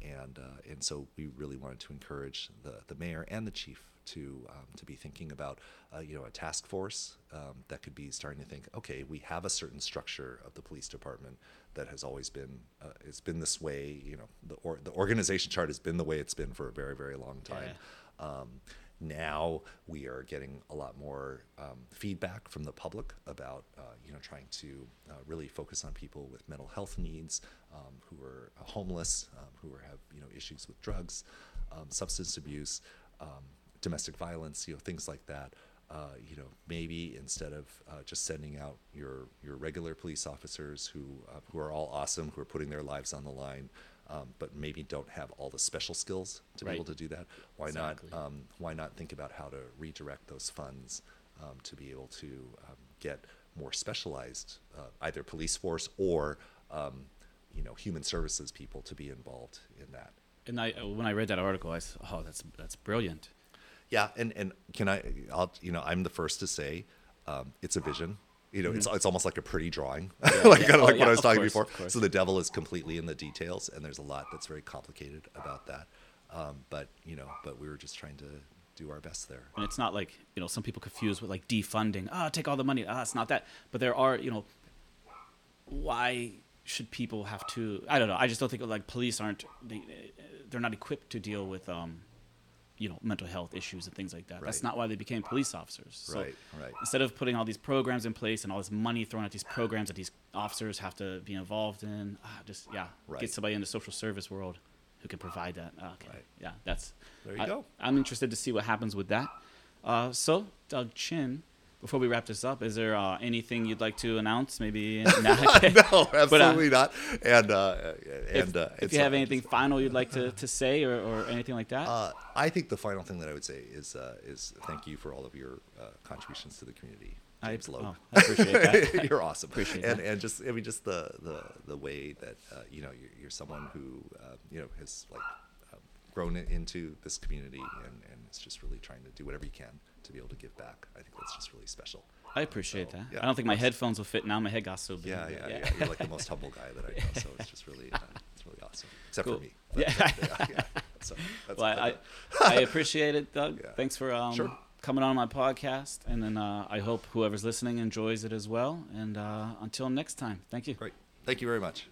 and uh, and so we really wanted to encourage the the mayor and the chief to um, to be thinking about uh, you know a task force um, that could be starting to think okay we have a certain structure of the police department that has always been uh, it's been this way you know the or, the organization chart has been the way it's been for a very very long time. Um, now we are getting a lot more um, feedback from the public about uh, you know trying to uh, really focus on people with mental health needs um, who are homeless, um, who are, have you know issues with drugs, um, substance abuse, um, domestic violence, you know things like that. Uh, you know, maybe instead of uh, just sending out your your regular police officers who uh, who are all awesome, who are putting their lives on the line, um, but maybe don't have all the special skills to Right. be able to do that. Why Exactly. not? Um, why not think about how to redirect those funds um, to be able to um, get more specialized, uh, either police force or um, you know human services people to be involved in that. And I, when I read that article, I said, "Oh, that's that's brilliant." Yeah, and and can I? I'll you know I'm the first to say um, it's a vision. You know, it's it's almost like a pretty drawing, like Mm-hmm. yeah. kind of Oh, like yeah, what I was talking course, before. So the devil is completely in the details, and there's a lot that's very complicated about that. Um, but you know, but we were just trying to do our best there. And it's not like you know some people confuse with like defunding. Ah, take all the money. Ah, it's not that. But there are you know, why should people have to? I don't know. I just don't think like police aren't. They, they're not equipped to deal with um, you know, mental health issues and things like that. That's not why they became police officers. So Right, right. Instead of putting all these programs in place and all this money thrown at these programs that these officers have to be involved in, ah, just yeah, Right. get somebody in the social service world who can provide that. Ah, Okay. Right. Yeah, that's There you I, go. I'm interested to see what happens with that. Uh, so, Doug Chin, before we wrap this up, is there uh, anything you'd like to announce? Maybe no, no, absolutely not. And uh, if, and uh, if you have uh, anything final you'd like to, to say or, or anything like that. Uh, I think the final thing that I would say is uh, is thank you for all of your uh, contributions to the community. I- James Loeb. oh, I appreciate that. you're awesome. Appreciate and that. and just I mean just the the the way that uh, you know you're, you're someone who uh, you know has like uh, grown into this community and and is just really trying to do whatever you can to be able to give back. I think that's just really special. I appreciate so, that. yeah, I don't think my headphones will fit now. My head got so big. Yeah, but yeah, yeah. You're like the most humble guy that I know, so it's just really uh, it's really awesome. Except Cool. for me. Yeah. yeah, yeah. So that's well, I, I appreciate it, Doug. Thanks for um, Sure. coming on my podcast, and then uh, I hope whoever's listening enjoys it as well. And uh, until next time, thank you. great. Thank you very much.